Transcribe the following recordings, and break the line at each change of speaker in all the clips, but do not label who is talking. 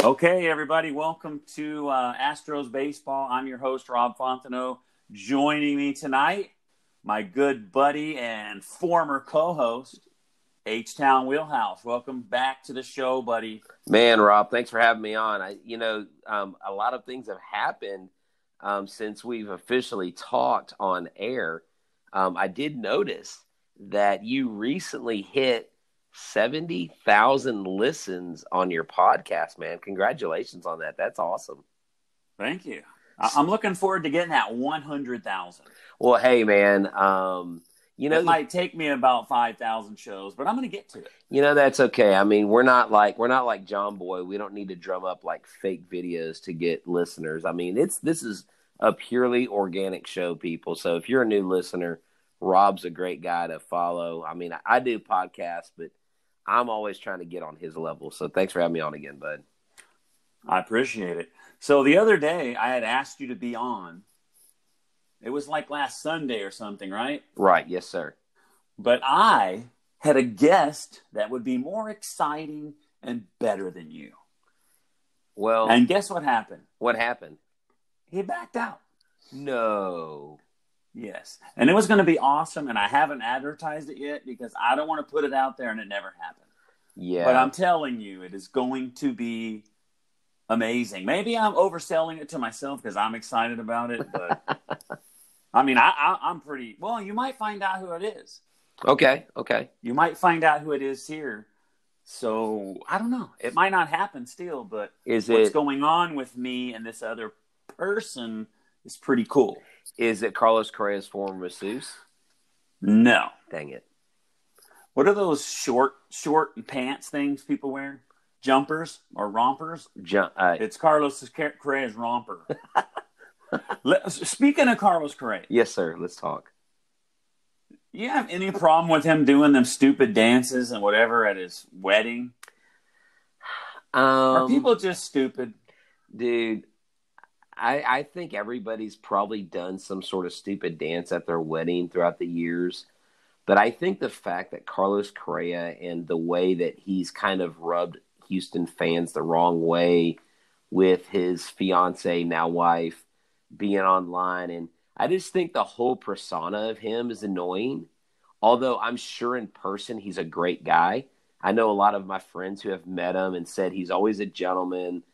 Okay, everybody, welcome to uh, Astros Baseball. I'm your host, Rob Fontenot. Joining me tonight, my good buddy and former co host, H Town Wheelhouse. Welcome back to the show, buddy.
Man, Rob, thanks for having me on. I, you know, um, a lot of things have happened um, since we've officially talked on air. Um, I did notice that you recently hit 70,000 listens on your podcast, man. Congratulations on that. That's awesome.
Thank you. I- I'm looking forward to getting that 100,000.
Well, hey, man, um, you know,
it might take me about 5,000 shows, but I'm going to get to it.
You know, that's okay. I mean, we're not like we're not like John Boy. We don't need to drum up like fake videos to get listeners. I mean, it's this is a purely organic show, people. So if you're a new listener, Rob's a great guy to follow. I mean, I, I do podcasts, but I'm always trying to get on his level. So thanks for having me on again, bud.
I appreciate it. So the other day, I had asked you to be on. It was like last Sunday or something, right?
Right. Yes, sir.
But I had a guest that would be more exciting and better than you.
Well,
and guess what happened?
What happened?
He backed out.
No.
Yes. And it was going to be awesome. And I haven't advertised it yet because I don't want to put it out there and it never happened.
Yeah.
But I'm telling you, it is going to be amazing. Maybe I'm overselling it to myself because I'm excited about it. But I mean, I, I, I'm pretty well. You might find out who it is.
Okay. Okay.
You might find out who it is here. So I don't know. It might not happen still, but
is
what's
it,
going on with me and this other person is pretty cool.
Is it Carlos Correa's former masseuse?
No.
Dang it.
What are those short short pants things people wear? Jumpers or rompers?
Jump. Uh,
it's Carlos Correa's romper. Let, speaking of Carlos Correa,
yes, sir. Let's talk.
You have any problem with him doing them stupid dances and whatever at his wedding?
Um,
Are people just stupid,
dude? I, I think everybody's probably done some sort of stupid dance at their wedding throughout the years. But I think the fact that Carlos Correa and the way that he's kind of rubbed Houston fans the wrong way with his fiance, now wife, being online. And I just think the whole persona of him is annoying. Although I'm sure in person he's a great guy. I know a lot of my friends who have met him and said he's always a gentleman.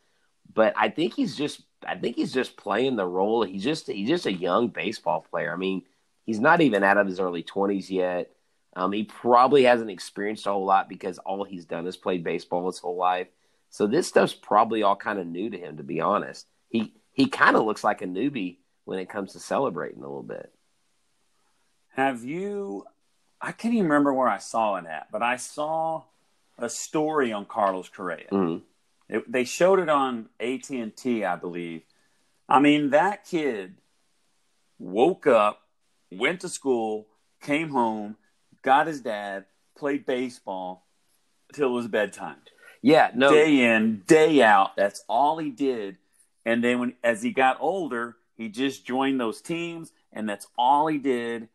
But I think he's just I think he's just playing the role. He's just he's just a young baseball player. I mean, he's not even out of his early twenties yet. Um, he probably hasn't experienced a whole lot because all he's done is played baseball his whole life. So this stuff's probably all kind of new to him, to be honest. He he kind of looks like a newbie when it comes to celebrating a little bit.
Have you? I can't even remember where I saw it at, but I saw a story on Carlos Correa.
Mm-hmm.
It, they showed it on AT and T, I believe. I mean, that kid woke up, went to school, came home, got his dad, played baseball till it was bedtime.
Yeah, no.
Day in, day out. That's all he did. And then when as he got older, he just joined those teams, and that's all he did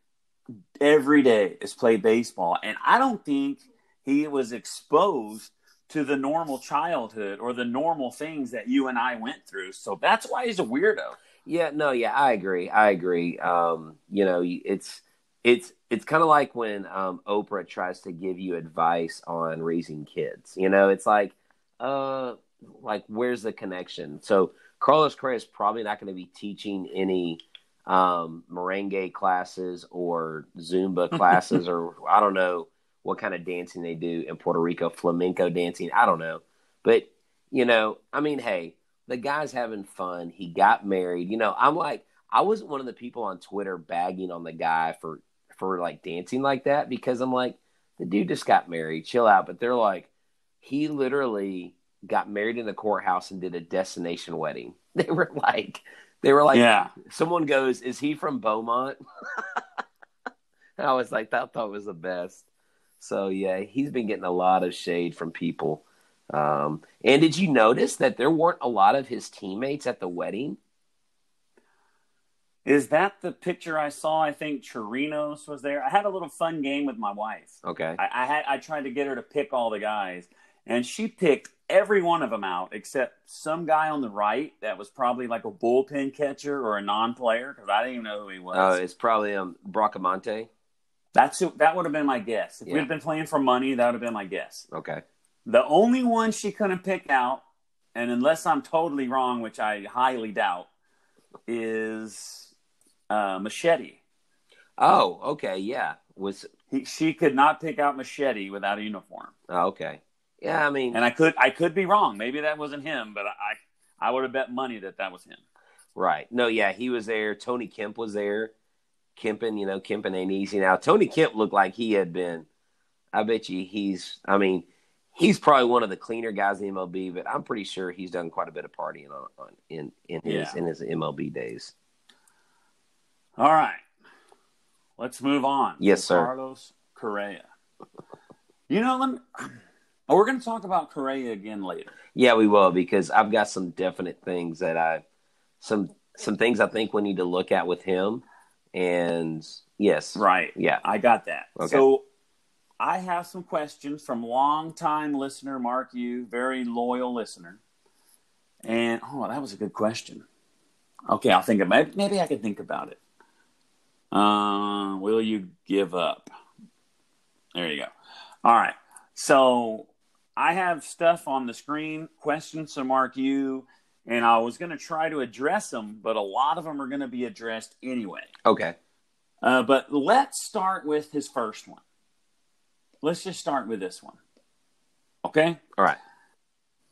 every day is play baseball. And I don't think he was exposed to the normal childhood or the normal things that you and I went through. So that's why he's a weirdo.
Yeah, no, yeah, I agree. I agree. Um, you know, it's it's it's kind of like when um, Oprah tries to give you advice on raising kids. You know, it's like, uh, like where's the connection? So Carlos Correa is probably not going to be teaching any um, merengue classes or Zumba classes or I don't know what kind of dancing they do in Puerto Rico, flamenco dancing. I don't know. But, you know, I mean, hey, the guy's having fun. He got married. You know, I'm like, I wasn't one of the people on Twitter bagging on the guy for, for like dancing like that because I'm like, the dude just got married. Chill out. But they're like, he literally got married in the courthouse and did a destination wedding. They were like, they were like,
yeah.
Someone goes, "Is he from Beaumont?" I was like, that thought was the best. So yeah, he's been getting a lot of shade from people. Um, and did you notice that there weren't a lot of his teammates at the wedding?
Is that the picture I saw? I think Chirinos was there. I had a little fun game with my wife.
Okay.
I, I had I tried to get her to pick all the guys, and she picked every one of them out except some guy on the right that was probably like a bullpen catcher or a non-player because I didn't even know who he was.
Oh, it's probably um Bracamonte.
That's who, that would have been my guess. If
Yeah.
we'd been playing for money, that would have been my guess.
Okay.
The only one she couldn't pick out, and unless I'm totally wrong, which I highly doubt, is uh, Machete.
Oh, okay. Yeah. Was
He, she could not pick out Machete without a uniform,
oh, okay. Yeah, I mean,
and I could I could be wrong. Maybe that wasn't him, but I I would have bet money that that was him.
right. No, yeah, he was there. Tony Kemp was there. Kempin, you know, Kempin ain't easy now. Tony Kemp looked like he had been. I bet you he's. I mean, he's probably one of the cleaner guys in MLB, but I'm pretty sure he's done quite a bit of partying on, on in in his
Yeah.
in his MLB days.
All right, let's move on.
Yes, sir.
Carlos Correa. You know, let me, oh, we're going to talk about Correa again later.
Yeah, we will because I've got some definite things that I some some things I think we need to look at with him. And yes,
Right.
Yeah.
I got that.
Okay.
So I have some questions from longtime listener Mark you, very loyal listener. And oh, that was a good question. Okay, I'll think about it. Maybe I can think about it. Uh, will you give up? There you go. All right. So I have stuff on the screen, questions from Mark Yu, and I was going to try to address them, but a lot of them are going to be addressed anyway.
Okay.
Uh, but let's start with his first one. Let's just start with this one. Okay?
All right.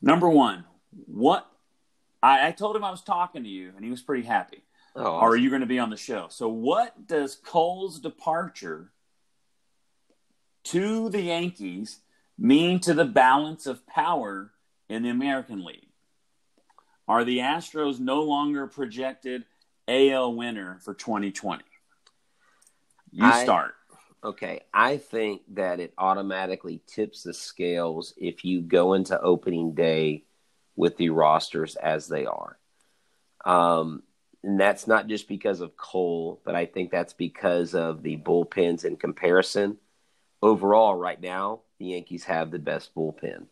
Number one, what I, I told him I was talking to you, and he was pretty happy.
Oh,
Or are you going to be on the show? So, what does Cole's departure to the Yankees mean to the balance of power in the American League? Are the Astros no longer projected AL winner for 2020? You
I-
start.
Okay, I think that it automatically tips the scales if you go into opening day with the rosters as they are. Um, and that's not just because of Cole, but I think that's because of the bullpens in comparison. Overall, right now, the Yankees have the best bullpen.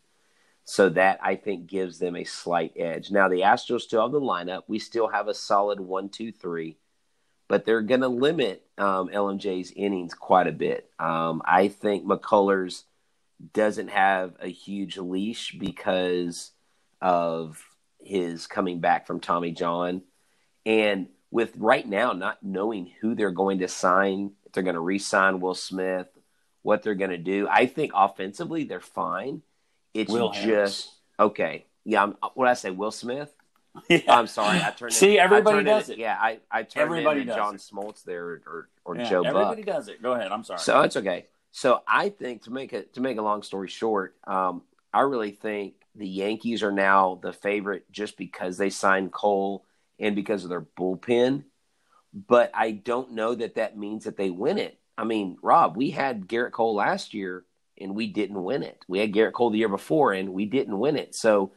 So that I think gives them a slight edge. Now, the Astros still have the lineup. We still have a solid one, two, three but they're going to limit um, LMJ's innings quite a bit. Um, I think McCullers doesn't have a huge leash because of his coming back from Tommy John. And with right now not knowing who they're going to sign, if they're going to re sign Will Smith, what they're going to do, I think offensively they're fine. It's
Will
just,
Harris.
okay. Yeah, I'm, what did I say? Will Smith?
Yeah.
I'm sorry. I turned.
See,
it,
everybody does
it,
it.
Yeah, I I turned
Everybody does
John
it.
Smoltz there or or
Yeah,
Joe Buck.
everybody does it. Go ahead. I'm sorry.
So it's okay. So I think to make it to make a long story short, um, I really think the Yankees are now the favorite just because they signed Cole and because of their bullpen. But I don't know that that means that they win it. I mean, Rob, we had Gerrit Cole last year and we didn't win it. We had Gerrit Cole the year before and we didn't win it. So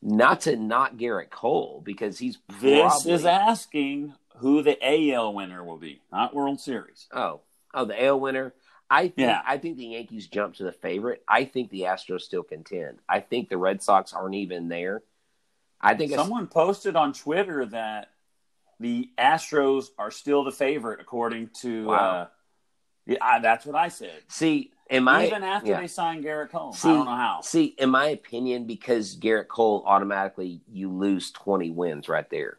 not to not Gerrit Cole because he's
this
probably,
is asking who the AL winner will be, not World Series.
Oh, oh, the AL winner. I think
Yeah.
I think the Yankees jump to the favorite. I think the Astros still contend. I think the Red Sox aren't even there. I think
Someone posted on Twitter that the Astros are still the favorite, according to.
Wow.
Uh, yeah, I, that's what I said.
see
Even after
yeah.
they signed Gerrit Cole,
see,
I don't know how.
See, in my opinion, because Gerrit Cole automatically you lose twenty wins right there.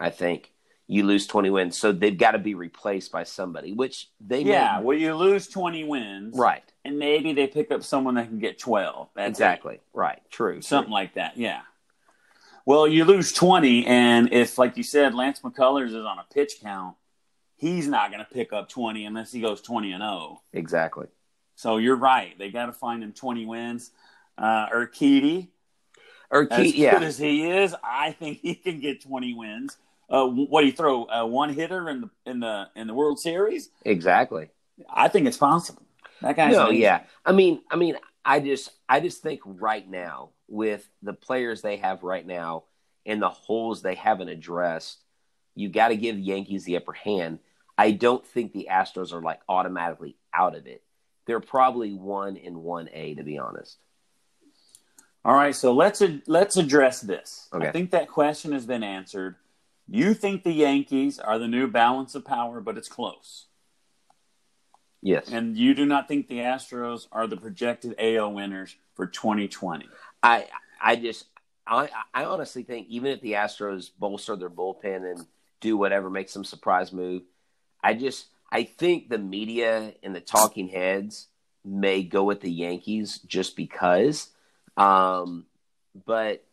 I think you lose twenty wins, so they've got to be replaced by somebody, which they
Yeah,
may,
well, you lose twenty wins,
right,
And maybe they pick up someone that can get twelve. That's it.
exactly, right, true,
something like that. Yeah. Well, you lose twenty, and if, like you said, Lance McCullers is on a pitch count, he's not going to pick up twenty unless he goes twenty and zero.
exactly.
So you're right; they got to find him twenty wins. Uh, Urquidy
Or
as
yeah,
good as he is, I think he can get 20 wins. Uh, what do you throw? Uh, one hitter in the in the in the World Series?
exactly.
I think it's possible. That guy's
No,
amazing.
yeah. I mean, I mean, I just, I just think right now with the players they have right now and the holes they haven't addressed, you got to give the Yankees the upper hand. I don't think the Astros are like automatically out of it. They're probably one in one A, to be honest.
All right, so let's let's address this.
Okay.
I think that question has been answered. You think the Yankees are the new balance of power, but it's close.
Yes,
And you do not think the Astros are the projected AL winners for 2020.
I, I just, I, I honestly think even if the Astros bolster their bullpen and do whatever, make some surprise move, I just, I think the media and the talking heads may go with the Yankees just because. Um, but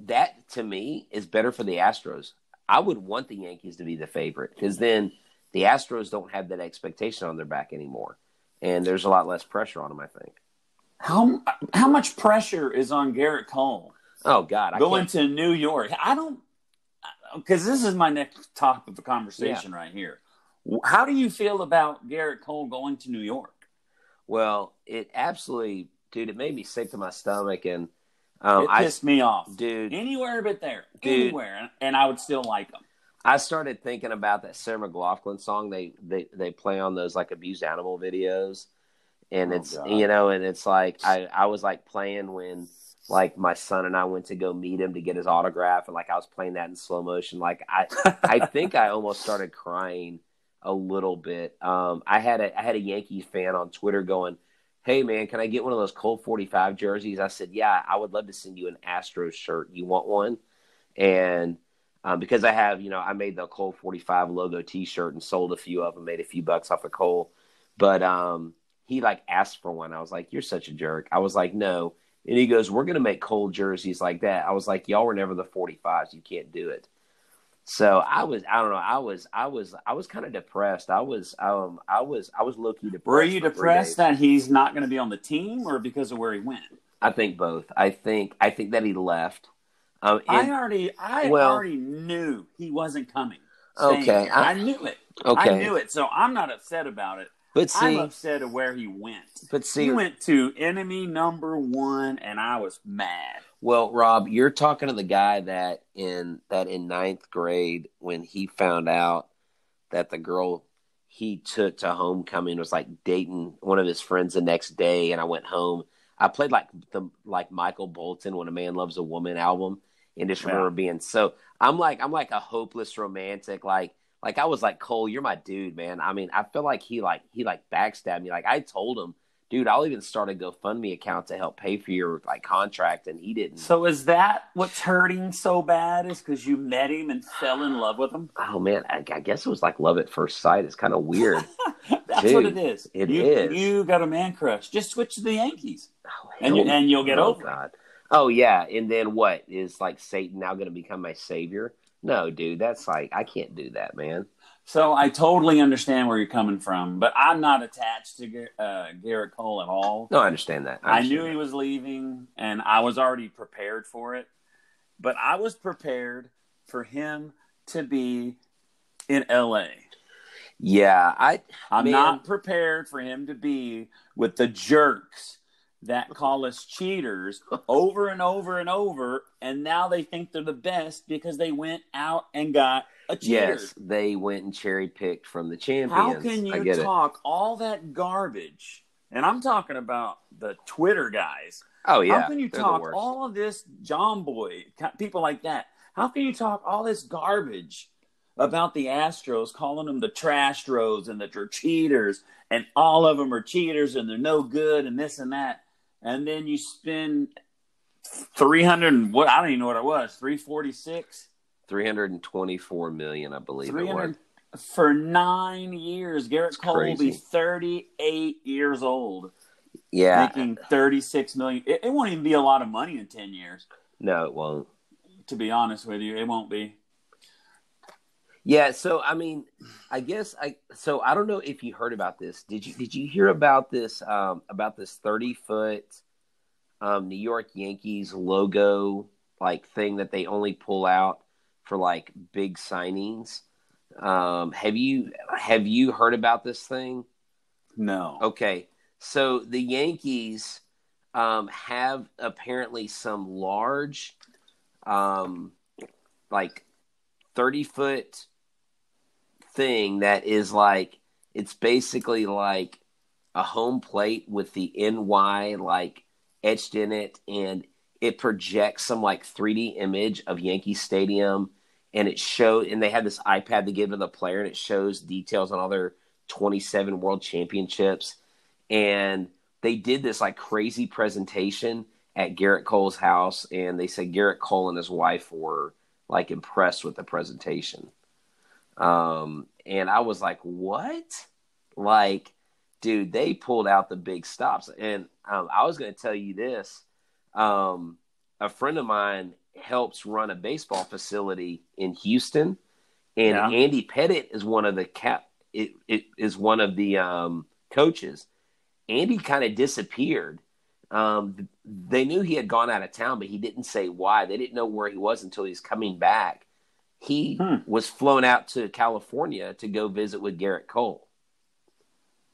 that to me is better for the Astros. I would want the Yankees to be the favorite because then the Astros don't have that expectation on their back anymore, and there's a lot less pressure on them. I think.
How how much pressure is on Gerrit Cole
Oh God, I
going
can't,
to New York? I don't because this is my next topic of conversation right here. How do you feel about Gerrit Cole going to New York?
Well, it absolutely, dude, it made me sick to my stomach, and um,
it
I,
pissed me off,
dude,
Anywhere but there,
Dude.
anywhere, and I would still like him.
I started thinking about that Sarah McLachlan song they they they play on those like abused animal videos, and
Oh,
it's
God.
you know, and it's like I I was like playing when like my son and I went to go meet him to get his autograph, and like I was playing that in slow motion. Like I I think I almost started crying a little bit. Um, I had a I had a Yankees fan on Twitter going, "Hey man, can I get one of those forty five jerseys?" I said, "Yeah, I would love to send you an Astros shirt. You want one?" And um, because I have, you know, I made the forty five logo T shirt and sold a few of them, made a few bucks off of Cole. But um, he like asked for one. I was like, "You're such a jerk." I was like, "No." And he goes, "We're gonna make Cole jerseys like that." I was like, "Y'all were never the 45s. You can't do it." So I was, I don't know, I was, I was, I was kind of depressed. I was, um, I was, I was low key depressed.
Were you depressed that he's not going to be on the team, or because of where he went?
I think both. I think, I think that he left. Um,
I already, I
well-
already knew he wasn't coming.
Okay, I-
I, knew it.
okay,
I knew it. So I'm not upset about it.
but
I'm
see,
upset at where he went.
but see,
he went to enemy number one, and I was mad.
Well, Rob, you're talking to the guy that in that in ninth grade when he found out that the girl he took to homecoming was like dating one of his friends the next day, and I went home. I played like the like Michael Bolton when a man loves a woman album, and just remember being so. I'm like I'm like a hopeless romantic, like like I was like Cole, you're my dude, man. I mean, I feel like he like he like backstabbed me. Like I told him, dude, I'll even start a GoFundMe account to help pay for your like contract, and he didn't.
So is that what's hurting so bad? Is because you met him and fell in love with him?
Oh man, I, I guess it was like love at first sight. It's kind of weird.
That's
Dude,
what it is.
it
you,
is.
You got a man crush. Just switch to the Yankees,
Oh,
and you, and you'll get
oh,
over it.
God. Oh yeah, and then what is like Satan now going to become my savior? No, dude, that's like I can't do that, man.
So I totally understand where you're coming from, but I'm not attached to uh, Gerrit Cole at all.
No, I understand that.
I,
understand
knew
that.
he was leaving, and I was already prepared for it. But I was prepared for him to be in LA.
Yeah, I.
I'm
Man.
not prepared for him to be with the jerks that call us cheaters over and over and over, and now they think they're the best because they went out and got a cheater.
Yes, they went and cherry picked from the champions.
How can you
get it.
talk all that garbage? And I'm talking about the Twitter guys.
Oh yeah,
How can you
they're
talk all of this John Boy, people like that? How can you talk all this garbage about the Astros, calling them the trash roads and that they're cheaters, and all of them are cheaters and they're no good and this and that, and then you spend three hundred and what I don't even know what it was, three forty six,
Three hundred and twenty-four million, I believe
three
it
for nine years. Gerrit Cole will be thirty eight years old,
Yeah,
making thirty six million. It, it won't even be a lot of money in ten years.
no, it won't.
to be honest with you. It won't be.
Yeah, so I mean, I guess I so I don't know if you heard about this. Did you did you hear about this um about this 30 foot um, New York Yankees logo like thing that they only pull out for like big signings. Um, have you have you heard about this thing?
No.
Okay, so the Yankees um, have apparently some large, um, like thirty foot thing that is like it's basically like a home plate with the NY like etched in it, and it projects some like 3D image of Yankee Stadium, and it showed. And they had this iPad to give to the player, and it shows details on all their 27 World Championships, and they did this like crazy presentation at Gerrit Cole's house, and they said Gerrit Cole and his wife were like impressed with the presentation. Um, and I was like, what? Like, dude, they pulled out the big stops. And um, I was going to tell you this. Um, a friend of mine helps run a baseball facility in Houston, and
Yeah.
Andy Pettitte is one of the cap. It, it is one of the um, coaches. Andy kind of disappeared. Um, they knew he had gone out of town, but he didn't say why. They didn't know where he was until he's coming back. He
Hmm.
was flown out to California to go visit with Gerrit Cole.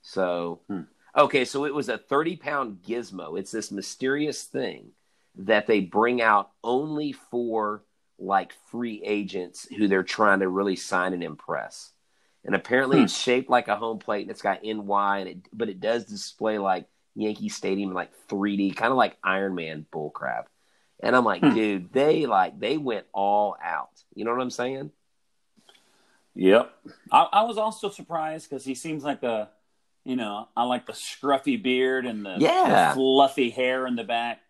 So,
Hmm.
okay, so it was a 30 pound gizmo. It's this mysterious thing that they bring out only for like free agents who they're trying to really sign and impress. And apparently
Hmm.
it's shaped like a home plate and it's got NY and it but it does display like Yankee Stadium like 3D, kind of like Iron Man bullcrap. And I'm like,
Hmm.
dude, they like they went all out. You know what I'm saying?
Yep. I, I was also surprised because he seems like a, you know, I like the scruffy beard and the,
Yeah.
the fluffy hair in the back.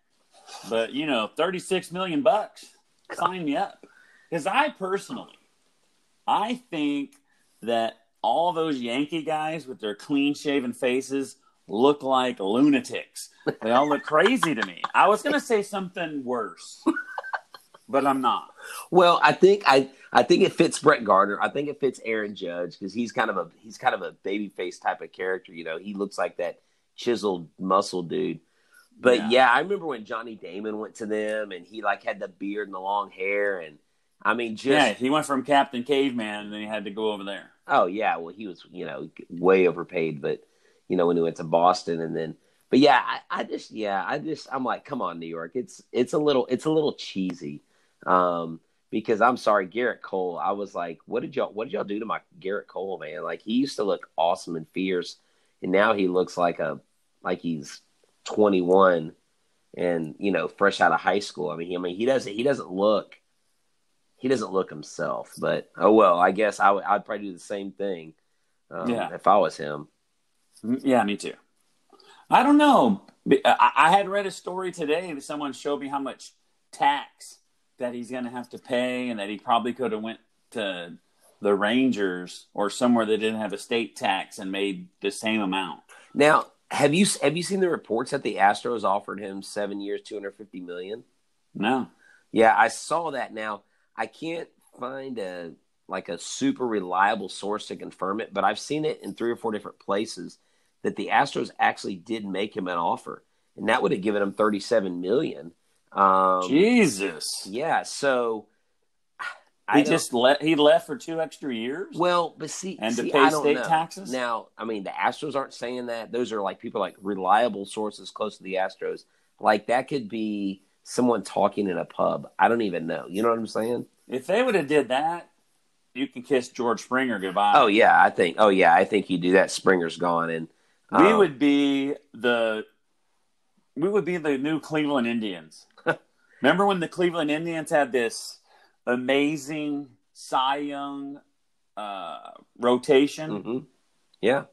But you know, thirty six million bucks, sign me up. Because I personally, I think that all those Yankee guys with their clean shaven faces look like lunatics. They all look crazy to me. I was gonna say something worse, but I'm not.
Well, I think I I think it fits Brett Gardner. I think it fits Aaron Judge because he's kind of a he's kind of a baby face type of character. You know, he looks like that chiseled muscle dude. But
Yeah.
yeah. I remember when Johnny Damon went to them and he like had the beard and the long hair and I mean just
yeah, he went from Captain Caveman and then he had to go over there.
Oh yeah, well he was you know way overpaid, but you know when he went to Boston and then, but yeah, I, I just yeah I just I'm like come on New York, it's it's a little it's a little cheesy, um because I'm sorry Gerrit Cole, I was like what did y'all what did y'all do to my Gerrit Cole man? Like he used to look awesome and fierce, and now he looks like a like he's 21 and you know fresh out of high school. I mean he, I mean he doesn't he doesn't look he doesn't look himself. But oh well, I guess I would I'd probably do the same thing. Um,
Yeah.
if I was him.
Mm, Yeah, me too. I don't know. I I had read a story today that someone showed me how much tax that he's going to have to pay, and that he probably could have went to the Rangers or somewhere that didn't have a state tax and made the same amount.
Now, have you have you seen the reports that the Astros offered him seven years, two hundred fifty million?
No.
Yeah, I saw that. Now I can't find a like a super reliable source to confirm it, but I've seen it in three or four different places that the Astros actually did make him an offer, and that would have given him thirty-seven million. Um,
Jesus.
yeah, so
He just let he left for two extra years.
Well, but see,
And to pay
I
state
know.
taxes?
Now, I mean, the Astros aren't saying that. Those are like people like reliable sources close to the Astros. Like that could be someone talking in a pub. I don't even know. You know what I'm saying?
if they would have did that, you can kiss George Springer goodbye.
Oh yeah, I think. Oh yeah, I think you do that. Springer's gone, and
we
um,
would be the we would be the new Cleveland Indians. Remember when the Cleveland Indians had this amazing Cy Young uh, rotation,
mhm. Yeah,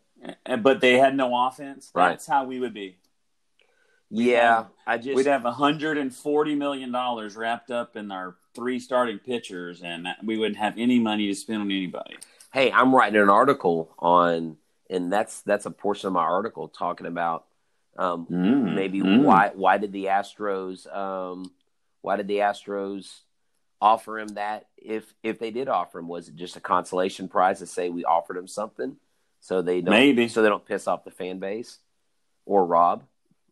and- but they had no offense?
Right.
That's how we would be.
yeah. I just
We'd have 140 million dollars wrapped up in our three starting pitchers, and we wouldn't have any money to spend on anybody.
hey, I'm writing an article on, and that's that's a portion of my article talking about um,
Mm,
maybe
mm.
why why did the Astros um, why did the Astros offer him that if if they did offer him was it just a consolation prize to say we offered him something so they don't
Maybe.
so they don't piss off the fan base or Rob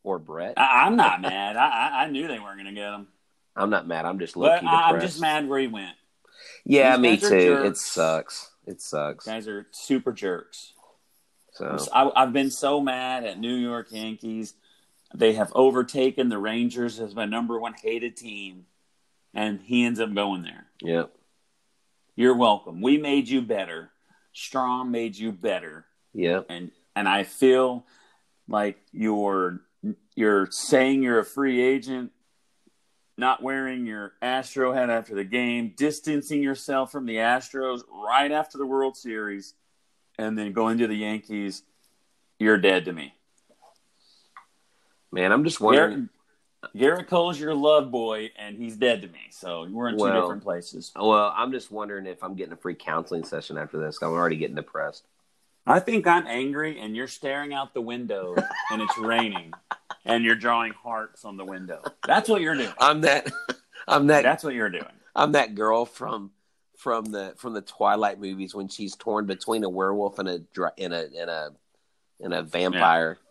or Brett.
I, am not mad. I, I, knew they weren't going to get him.
I'm not mad. I'm just looking.
I- I'm just mad where he went.
Yeah,
These
me too. It sucks. It sucks.
Guys are super jerks.
So
I, I've been so mad at New York Yankees. They have overtaken the Rangers as my number one hated team, and he ends up going there.
yeah,
You're welcome. We made you better. Strom made you better,
yeah,
and and I feel like you're you're saying you're a free agent, not wearing your Astro hat after the game, distancing yourself from the Astros right after the World Series, and then going to the Yankees. You're dead to me.
man. I'm just wondering.
Gerrit Cole's your love boy, and he's dead to me. So we're in two
Well-
different places.
Well, I'm just wondering if I'm getting a free counseling session after this. I'm already getting depressed.
I think I'm angry, and you're staring out the window, and it's raining, and you're drawing hearts on the window. That's what you're doing.
I'm that. I'm that.
That's what you're doing.
I'm that girl from from the from the Twilight movies when she's torn between a werewolf and a dra- and a and a and a vampire.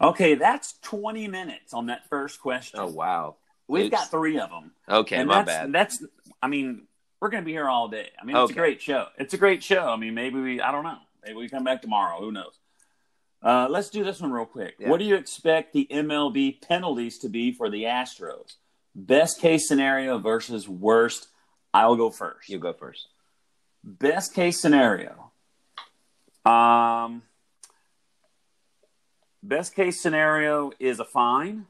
Okay, that's 20 minutes on that first question.
Oh wow.
We've
Oops.
got three of them.
Okay,
and
my
that's,
bad.
That's, I mean, we're going to be here all day. I mean, it's
Okay.
a great show. It's a great show. I mean, maybe we, I don't know. Maybe we come back tomorrow. Who knows? Uh, let's do this one real quick.
Yeah.
What do you expect the MLB penalties to be for the Astros? Best case scenario versus worst. I'll go first.
You go first.
Best case scenario. Um, best case scenario is a fine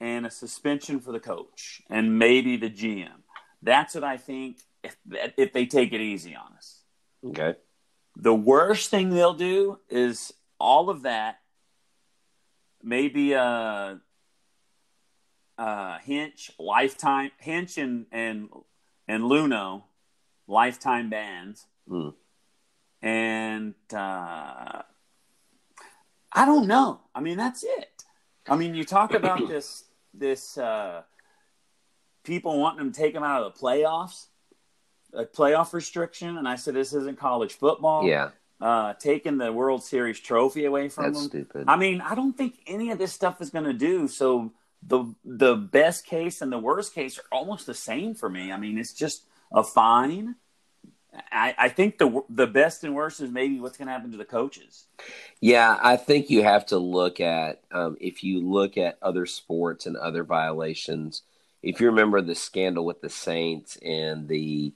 and a suspension for the coach and maybe the GM. That's what I think if, if they take it easy on us.
Okay.
The worst thing they'll do is all of that. Maybe a, uh, Hinch lifetime Hinch and and and Luhnow lifetime bans,
Hmm.
and uh, I don't know. I mean, that's it. I mean, you talk about this this uh, people wanting them to take them out of the playoffs, a playoff restriction, and I said this isn't college football
Yeah,
uh, taking the World Series trophy away from
that's
them.
stupid.
I mean, I don't think any of this stuff is going to do. So the the best case and the worst case are almost the same for me. I mean, it's just a fine. I, I think the the best and worst is maybe what's going to happen to the coaches.
Yeah, I think you have to look at um, if you look at other sports and other violations. If you remember the scandal with the Saints and the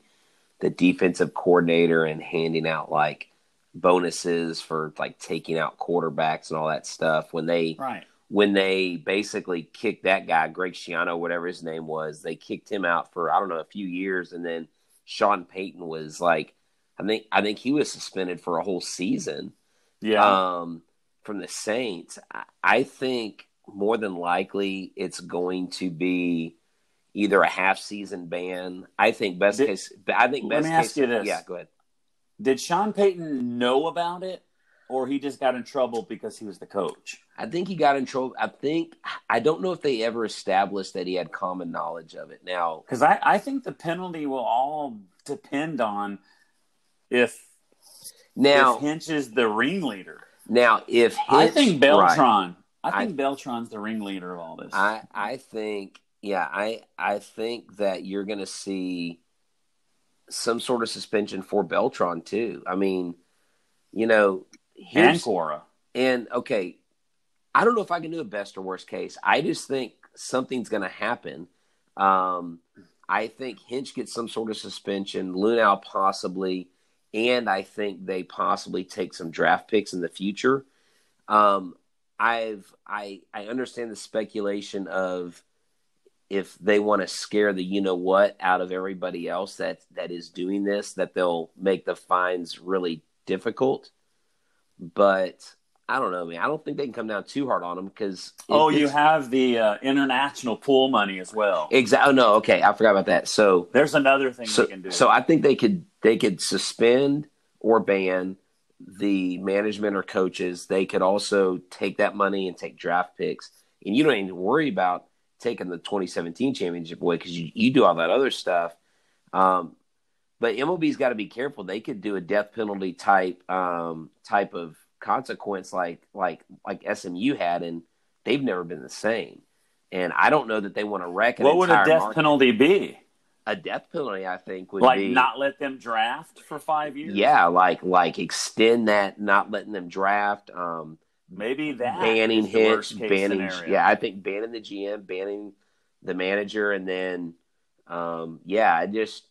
the defensive coordinator and handing out like bonuses for like taking out quarterbacks and all that stuff when they
Right.
when they basically kicked that guy Greg Schiano whatever his name was they kicked him out for I don't know a few years and then Sean Payton was like I think I think he was suspended for a whole season
Yeah.
um, from the Saints. I, I think more than likely it's going to be either a half season ban. I think best
Did-
case. I think best Let
me
case.
ask you this.
Yeah, go ahead.
Did Sean Payton know about it, or he just got in trouble because he was the coach?
I think he got in trouble. I think I don't know if they ever established that he had common knowledge of it. Now,
Because I, I think the penalty will all depend on if
now,
if Hinch is the ringleader.
now, if
I
Hitch-
think
right.
Beltran. I think Beltran's the ringleader of all this.
I I think yeah, I I think that you're going to see some sort of suspension for Beltran too. I mean, you know,
and Cora.
and okay, I don't know if I can do a best or worst case. I just think something's going to happen. Um, I think Hinch gets some sort of suspension, Luhnow possibly, and I think they possibly take some draft picks in the future. Um, I've I I understand the speculation of if they want to scare the you know what out of everybody else that that is doing this, that they'll make the fines really difficult. But I don't know, man. I don't think they can come down too hard on them because
Oh, you have the uh, international pool money as well.
exactly. Oh no, okay, I forgot about that. So
There's another thing
so,
they can do.
so I think they could they could suspend or ban the management or coaches. They could also take that money and take draft picks, and you don't even worry about taking the 2017 championship away because you, you do all that other stuff. Um, but MLB's got to be careful. They could do a death penalty type um, type of consequence like like like SMU had, and they've never been the same. And I don't know that they want to wreck
What would a death
market.
penalty be?
A death penalty, I think, would be
Like
be
not let them draft for five years?
yeah, like like extend that, not letting them draft. Um,
Maybe that
banning hits, banning.
scenario.
Yeah, I think banning the GM, banning the manager, and then, um, yeah, I just.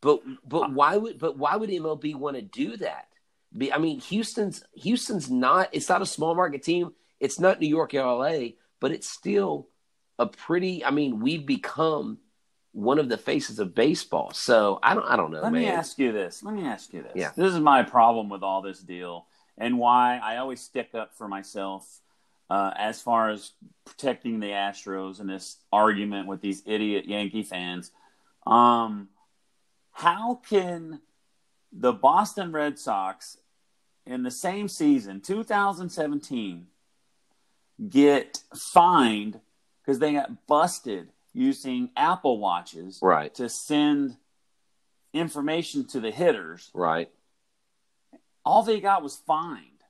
But but why would but why would MLB want to do that? Be, I mean, Houston's Houston's not. It's not a small market team. It's not New York or LA, but it's still a pretty. I mean, we've become one of the faces of baseball. So I don't. I don't know,
Let
man.
me ask you this. Let me ask you this.
Yeah.
This is my problem with all this deal and why I always stick up for myself uh, as far as protecting the Astros and this argument with these idiot Yankee fans. Um, how can the Boston Red Sox in the same season, 2017, get fined because they got busted using Apple Watches
Right.
to send information to the hitters.
Right.
All they got was fined.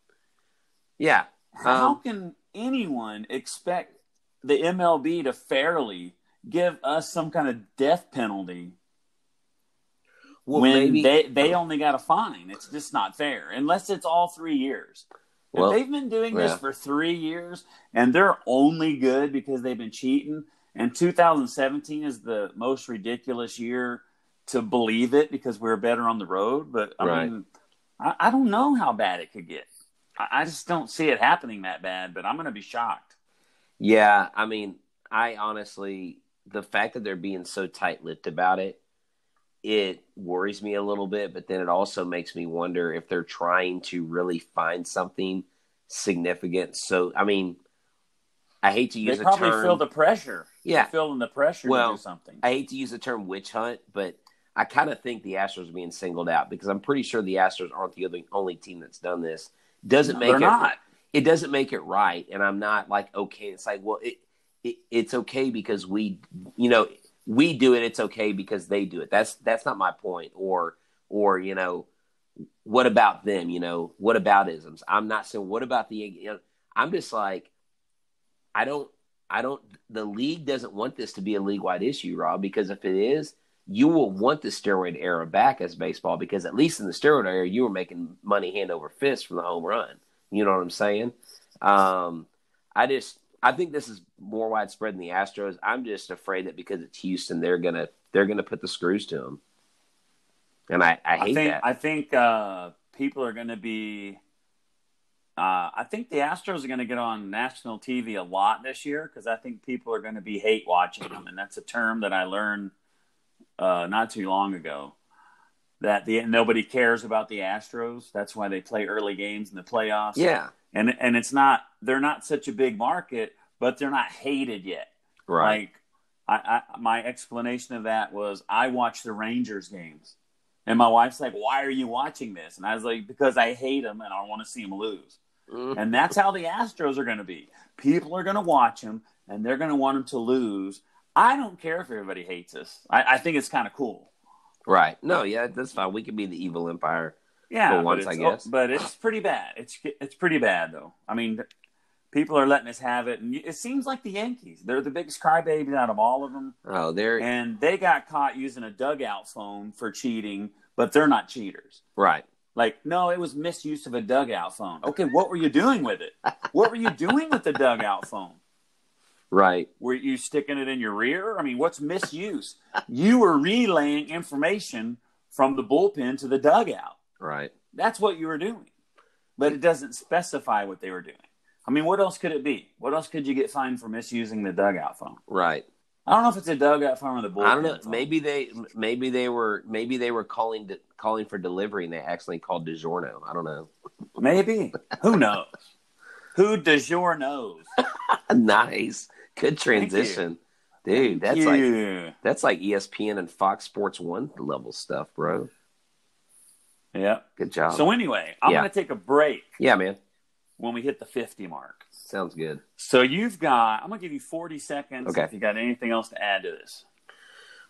Yeah.
How
Um,
can anyone expect the MLB to fairly give us some kind of death penalty
well,
when
maybe
they, they only got a fine? It's just not fair unless it's all three years.
Well,
if they've been doing this for three years and they're only good because they've been cheating, and 2017 is the most ridiculous year to believe it because we're better on the road. But I
Right.
mean, I, I don't know how bad it could get. I, I just don't see it happening that bad. But I'm going to be shocked.
Yeah, I mean, I honestly, the fact that they're being so tight-lipped about it, it worries me a little bit. But then it also makes me wonder if they're trying to really find something significant. So, I mean, I hate to
They
use a
probably
term.
feel the pressure.
Yeah.
They're feeling the pressure
Well,
something.
I hate to use the term witch hunt, but I kind of think the Astros are being singled out because I'm pretty sure the Astros aren't the other, only team that's done this. Doesn't make
They're
it
not.
it doesn't make it right and i'm not like okay it's like well it, it it's okay because we you know we do it it's okay because they do it. That's that's not my point. Or or you know what about them? You know what about isms i'm not saying what about the you know, i'm just like i don't i don't the league doesn't want this to be a league wide issue rob because if it is you will want the steroid era back as baseball because at least in the steroid era you were making money hand over fist from the home run. You know what I'm saying? Um, I just I think this is more widespread than the Astros. I'm just afraid that because it's Houston, they're gonna they're gonna put the screws to them, and I I
I
hate
think
that.
I think uh, people are going to be. Uh, I think the Astros are going to get on national TV a lot this year because I think people are going to be hate watching them, and that's a term that I learned uh, not too long ago. That the nobody cares about the Astros. That's why they play early games in the playoffs.
yeah,
and and it's not they're not such a big market, but they're not hated yet.
right.
Like, I, I my explanation of that was I watch the Rangers games, and my wife's like, "Why are you watching this?" And I was like, "Because I hate them and I want to see them lose."
Mhm.
And that's how the Astros are going to be. People are going to watch them, and they're going to want them to lose. I don't care if everybody hates us. I, I think it's kind of cool.
Right. No, yeah, that's fine. We could be the evil empire.
Yeah,
once,
it's-
I guess.
But it's pretty bad. It's it's pretty bad though. I mean, people are letting us have it, and it seems like the Yankees. They're the biggest crybabies out of all of them.
Oh, they're
and they got caught using a dugout phone for cheating, but they're not cheaters.
right.
Like, no, it was misuse of a dugout phone. Okay, what were you doing with it? What were you doing with the dugout phone?
Right.
Were you sticking it in your rear? I mean, what's misuse? You were relaying information from the bullpen to the dugout.
Right.
That's what you were doing. But it doesn't specify what they were doing. I mean, what else could it be? What else could you get fined for misusing the dugout phone?
Right.
I don't know if it's a dugout phone or the bullpen.
I don't know.
phone.
Maybe they maybe they were maybe they were calling to, calling for delivery and they accidentally called DiGiorno. I don't know.
Maybe. Who knows? Who jour knows?
nice. Good transition. Dude, that's like that's like ESPN and Fox Sports One level stuff, bro.
Yeah.
Good job.
So anyway, I'm
Yeah.
going to take a break
yeah, man.
when we hit the 50 mark.
Sounds good.
So you've got, I'm going to give you 40 seconds
Okay.
if you got anything else to add to this.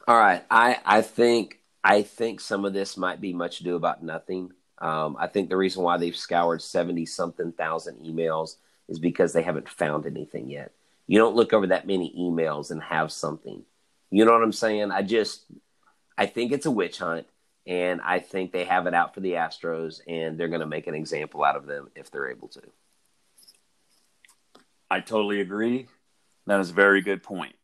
All right. I I think I think some of this might be much ado about nothing. Um, I think the reason why they've scoured 70 something thousand emails is because they haven't found anything yet. You don't look over that many emails and have something. You know what I'm saying? I just, I think it's a witch hunt, and I think they have it out for the Astros, and they're going to make an example out of them if they're able to.
I totally agree. That is a very good point.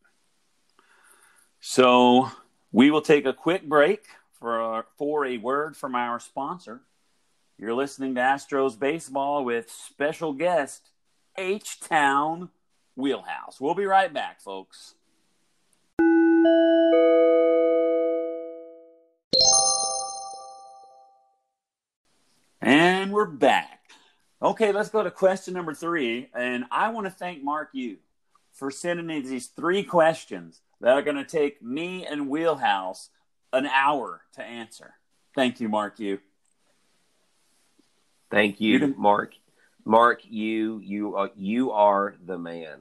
So we will take a quick break for, for a word from our sponsor. You're listening to Astros Baseball with special guest H Town Wheelhouse. We'll be right back, folks. We're back. Okay, let's go to question number three. And I want to thank Mark you for sending me these three questions that are going to take me and Wheelhouse an hour to answer. Thank you, Mark you.
Thank you, you. Mark. Mark, you you are you are the man.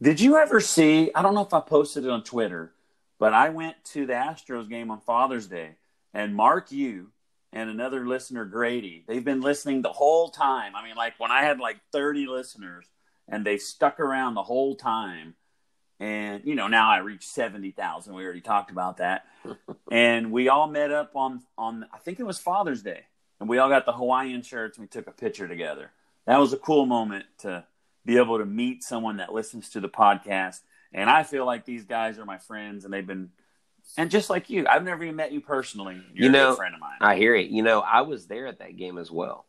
Did you ever see? I don't know if I posted it on Twitter, but I went to the Astros game on Father's Day, and Mark, you and another listener, Grady, they've been listening the whole time. I mean, like when I had like thirty listeners, and they stuck around the whole time. And you know, now I reached seventy thousand. We already talked about that, and we all met up on on I think it was Father's Day, and we all got the Hawaiian shirts. and We took a picture together that was a cool moment to be able to meet someone that listens to the podcast. And I feel like these guys are my friends, and they've been, and just like you, I've never even met you personally. You're
you know,
a friend of mine.
I hear it. You know, I was there at that game as well.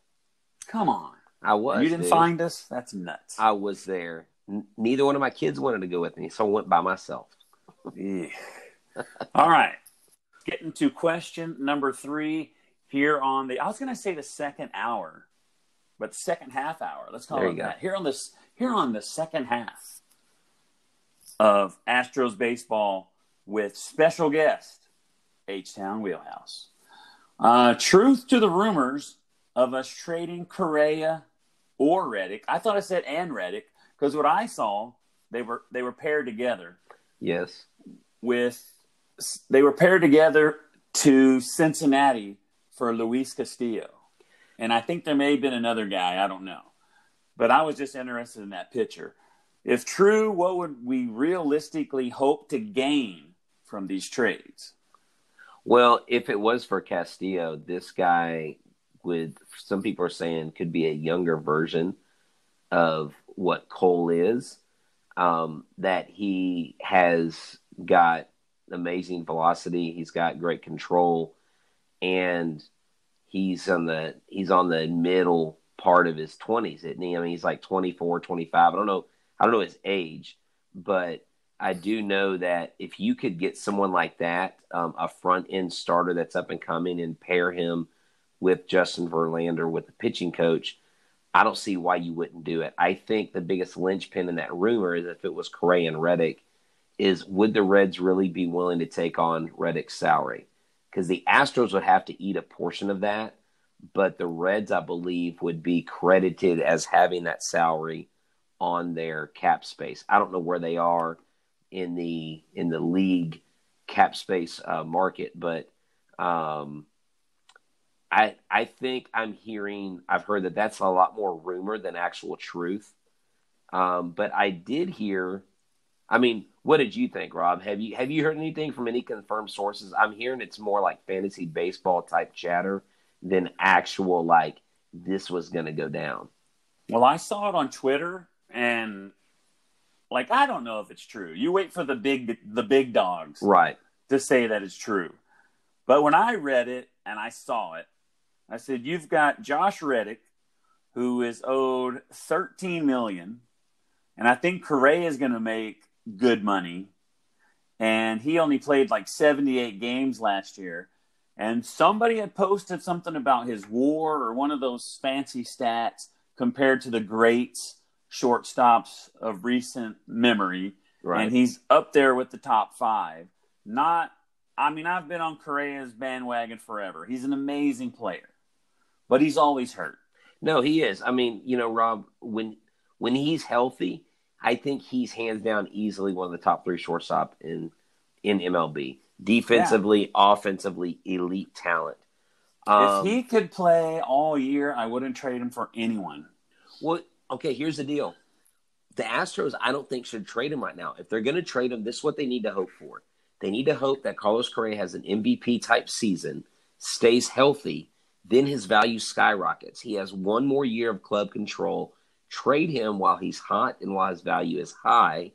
Come on,
I was.
You didn't
dude.
find us? That's nuts.
I was there. N- neither one of my kids wanted to go with me, so I went by myself.
yeah. All right, getting to question number three here on the. I was going to say the second hour but second half hour. Let's call there it that. Here on this here on the second half of Astros baseball with special guest H Town Wheelhouse. Uh, truth to the rumors of us trading Correa or Reddick. I thought I said and Reddick because what I saw they were they were paired together.
Yes.
With they were paired together to Cincinnati for Luis Castillo. And I think there may have been another guy, I don't know. But I was just interested in that picture. If true, what would we realistically hope to gain from these trades?
Well, if it was for Castillo, this guy would, some people are saying, could be a younger version of what Cole is. Um, that he has got amazing velocity, he's got great control, and he's on the he's on the middle part of his 20s isn't he i mean he's like 24 25 i don't know i don't know his age but i do know that if you could get someone like that um, a front end starter that's up and coming and pair him with justin verlander with the pitching coach i don't see why you wouldn't do it. I think the biggest linchpin in that rumor is if it was Correa and reddick is would the reds really be willing to take on reddick's salary? Because the Astros would have to eat a portion of that, but the Reds, I believe, would be credited as having that salary on their cap space. I don't know where they are in the in the league cap space uh, market, but um, I I think I'm hearing I've heard that that's a lot more rumor than actual truth. Um, but I did hear I mean, what did you think, Rob? Have you have you heard anything from any confirmed sources? I'm hearing it's more like fantasy baseball type chatter than actual like this was going to go down.
Well, I saw it on Twitter and like I don't know if it's true. You wait for the big the big dogs
right
to say that it's true. But when I read it and I saw it, I said you've got Josh Reddick who is owed 13 million and I think Correa is going to make good money. And he only played like 78 games last year. And somebody had posted something about his WAR or one of those fancy stats compared to the greats shortstops of recent memory. Right. And he's up there with the top five. Not, I mean, I've been on Correa's bandwagon forever. He's an amazing player, but he's always hurt.
No, he is. I mean, you know, Rob, when when he's healthy, I think he's hands down easily one of the top three shortstop in in MLB. Defensively, yeah. offensively, elite talent. Um,
if he could play all year, I wouldn't trade him for anyone.
Well, okay, here's the deal. The Astros, I don't think should trade him right now. If they're going to trade him, this is what they need to hope for. They need to hope that Carlos Correa has an MVP type season, stays healthy, then his value skyrockets. He has one more year of club control. Trade him while he's hot and while his value is high,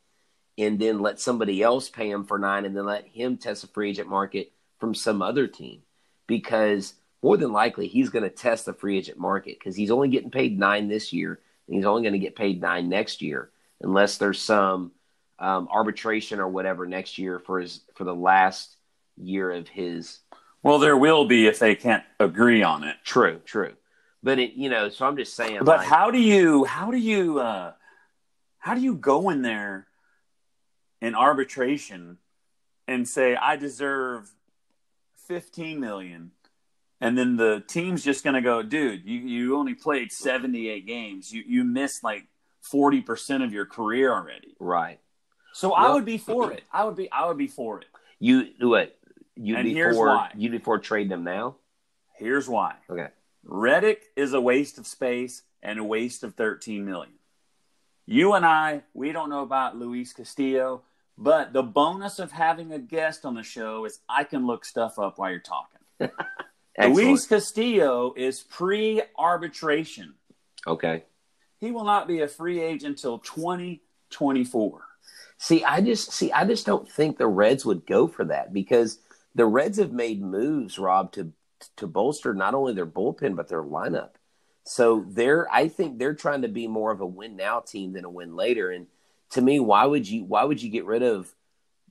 and then let somebody else pay him for nine, and then let him test the free agent market from some other team. Because more than likely, he's going to test the free agent market because he's only getting paid nine this year, he's only going to get paid nine next year, unless there's some um, arbitration or whatever next year for his for the last year of his.
Well, there will be if they can't agree on it.
True, true, but it you know. So I'm just saying.
But
like,
how do you how do you uh, how do you go in there in arbitration and say I deserve fifteen million, and then the team's just going to go, dude, you you only played seventy eight games, you you missed like forty percent of your career already.
right?
So I would be for it. I would be I would be for it.
You what? You
And here's
before
why.
you before trading them now?
Here's why.
Okay.
Reddick is a waste of space and a waste of 13 million. You and I, we don't know about Luis Castillo, but the bonus of having a guest on the show is I can look stuff up while you're talking.
Excellent.
Luis Castillo is pre arbitration.
Okay.
He will not be a free agent until 2024.
See, I just see. I just don't think the Reds would go for that because the Reds have made moves, Rob, to to bolster not only their bullpen but their lineup. So they're, I think they're trying to be more of a win now team than a win later. And to me, why would you? Why would you get rid of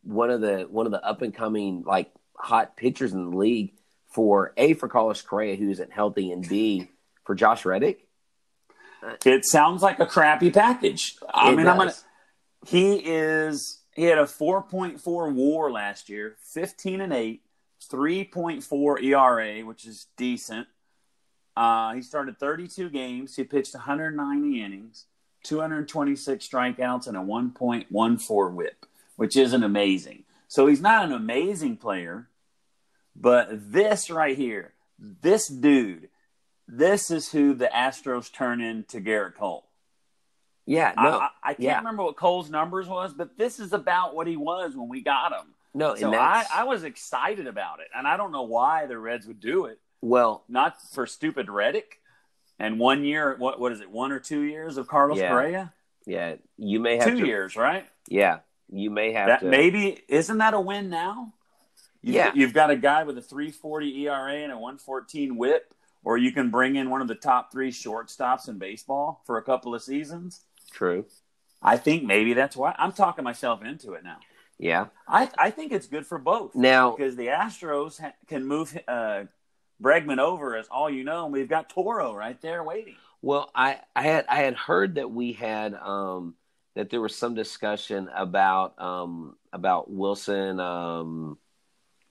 one of the one of the up and coming like hot pitchers in the league for a for Carlos Correa who isn't healthy and b for Josh Reddick?
It sounds like a crappy package. I
It
mean, I'm gonna. He is. He had a 4.4 WAR last year, 15 and eight, 3.4 ERA, which is decent. Uh, he started 32 games. He pitched 190 innings, 226 strikeouts, and a 1.14 WHIP, which isn't amazing. So he's not an amazing player, but this right here, this dude, this is who the Astros turn into Gerrit Cole.
Yeah, no,
I, I can't
yeah.
remember what Cole's numbers was, but this is about what he was when we got him.
no,
So
and
I, I was excited about it, and I don't know why the Reds would do it.
well,
Not for stupid Reddick, and one year, what what is it? One or two years of Carlos
Yeah.
Correa?
yeah, you may have
Two
to,
years, right?
Yeah, you may have
That
to.
maybe isn't that a win now? You've,
Yeah.
you've got a guy with a 340 ERA and a 114 WHIP, or you can bring in one of the top three shortstops in baseball for a couple of seasons.
True.
I think maybe that's why I'm talking myself into it now.
Yeah.
I I think it's good for both
Now,
because the Astros ha- can move uh, Bregman over as all you know, and we've got Toro right there waiting.
well, I I had I had heard that we had um that there was some discussion about um about Willson um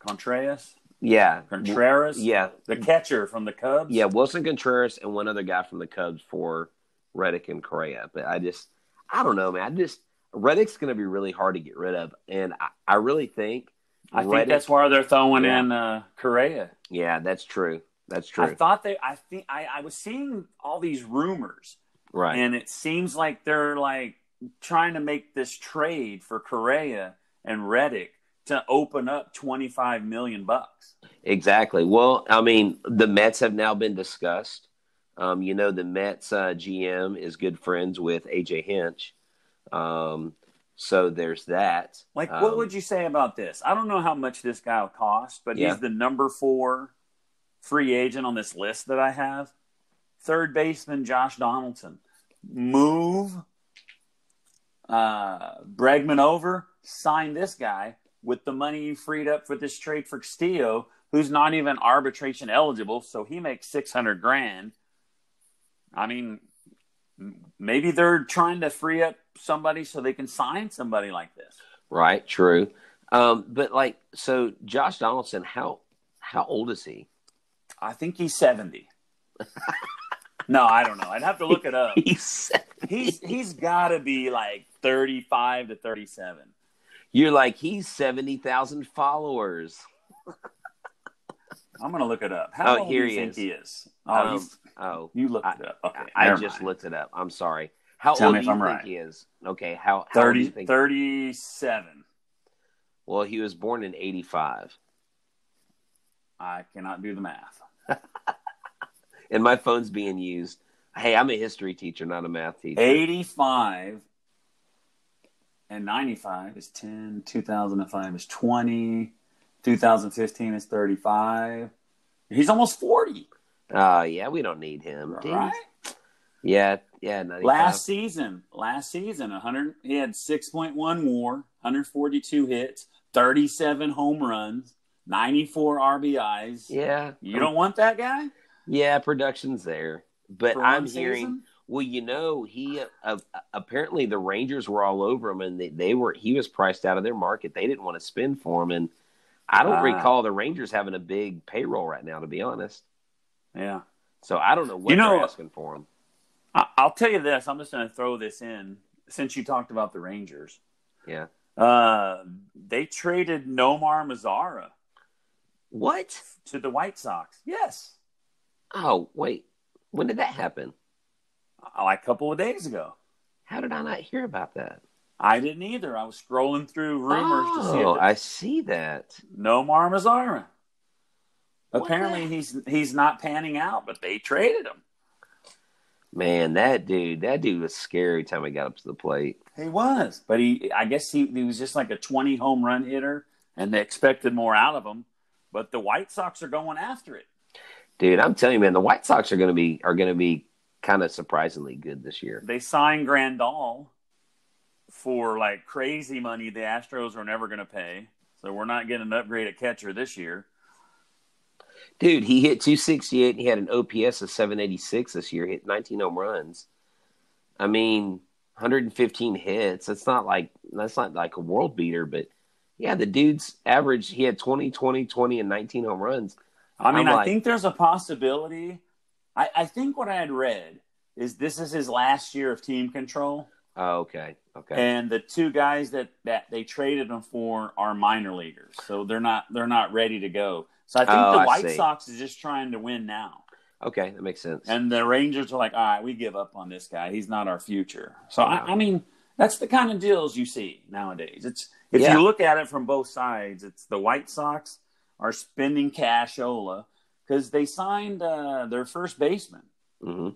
Contreras,
yeah
Contreras,
yeah
the catcher from the Cubs.
yeah Willson Contreras and one other guy from the Cubs for Reddick and Correa. But I just I don't know, man. I just Reddick's going to be really hard to get rid of, and I, I really think
I think that's why they're throwing
Yeah.
in uh, Correa.
yeah, that's true. That's true.
I thought they. I think I, I was seeing all these rumors,
right.
and it seems like they're like trying to make this trade for Correa and Reddick to open up twenty five million bucks.
Exactly. Well, I mean, the Mets have now been discussed. Um, you know, the Mets uh, GM is good friends with AJ Hinch. Um, so there's that.
Like,
Um,
what would you say about this? I don't know how much this guy will cost, but
Yeah.
he's the number four free agent on this list that I have. Third baseman Josh Donaldson. Move uh, Bregman over, sign this guy with the money you freed up for this trade for Castillo, who's not even arbitration eligible, so he makes 600 grand. I mean, maybe they're trying to free up somebody so they can sign somebody like this.
Right. True. Um, but like, so Josh Donaldson, how how old is he?
I think he's 70. no, I don't know. I'd have to look it up.
He's
He's he's got to be like 35 to 37.
You're like he's seventy thousand followers.
I'm gonna look it up. How
Oh,
old
here
do you
he
think
is.
he is? Oh,
Um, oh,
you looked
I-
it up. Okay,
I
never
just
mind.
looked it up. I'm sorry. How
Tell
old do you
I'm
think
right.
he is? Okay, how, how old do
30,
you think?
37.
Well, he was born in '85,
I cannot do the math.
and my phone's being used. Hey, I'm a history teacher, not a math teacher.
85 and 95 is 10. 2005 is 20. 2015 is 35. He's almost 40.
Uh, yeah, we don't need him.
Right?
Yeah, yeah. 95.
Last season, last season, 100. He had 6.1 WAR, 142 hits, 37 home runs, 94 RBIs.
Yeah,
You don't want that guy
Yeah, production's there, but I'm hearing.
season?
Well, you know, he uh, apparently the Rangers were all over him, and they, they were he was priced out of their market. They didn't want to spend for him, and I don't
Ah.
recall the Rangers having a big payroll right now, to be honest.
Yeah.
So I don't know what
You know-
they're asking for him.
I- I'll tell you this. I'm just going to throw this in since you talked about the Rangers.
Yeah.
Uh, they traded Nomar Mazara
What?
to the White Sox. Yes,
Oh, wait. When did that happen?
Like a couple of days ago.
How did I not hear about that?
I didn't either. I was scrolling through rumors to see
Oh, I see that.
Nomar
Mazara.
Apparently,
the-
he's he's not panning out, but they traded him.
Man, that dude, that dude was scary time he got up to the plate.
He was, but he I guess he, he was just like a 20 home run hitter, and they expected more out of him. But the White Sox are going after it.
Dude, I'm telling you, man, the White Sox are going to be are going to be kind of surprisingly good this year.
They signed Grandal for like crazy money the Astros are never going to pay. So we're not getting an upgrade at catcher this year.
Dude, he hit 268 he had an OPS of 786 this year, hit 19 home runs. I mean, 115 hits. That's not like that's not like a world beater, but yeah, the dude's average he had 20 20 20 and 19 home runs.
I mean,
I'm
I
like-
think there's a possibility. I, I think what I had read is this is his last year of team control,
Oh, okay. Okay.
and the two guys that, that they traded him for are minor leaguers, so they're not they're not ready to go. So I think
Oh,
the White. Sox is just trying to win now,
okay, that makes sense.
and the Rangers are like, all right, we give up on this guy. He's not our future. So
Yeah.
I, I mean, that's the kind of deals you see nowadays. It's if
Yeah.
you look at it from both sides, it's the White Sox are spending cashola because they signed uh, their first baseman.
hmm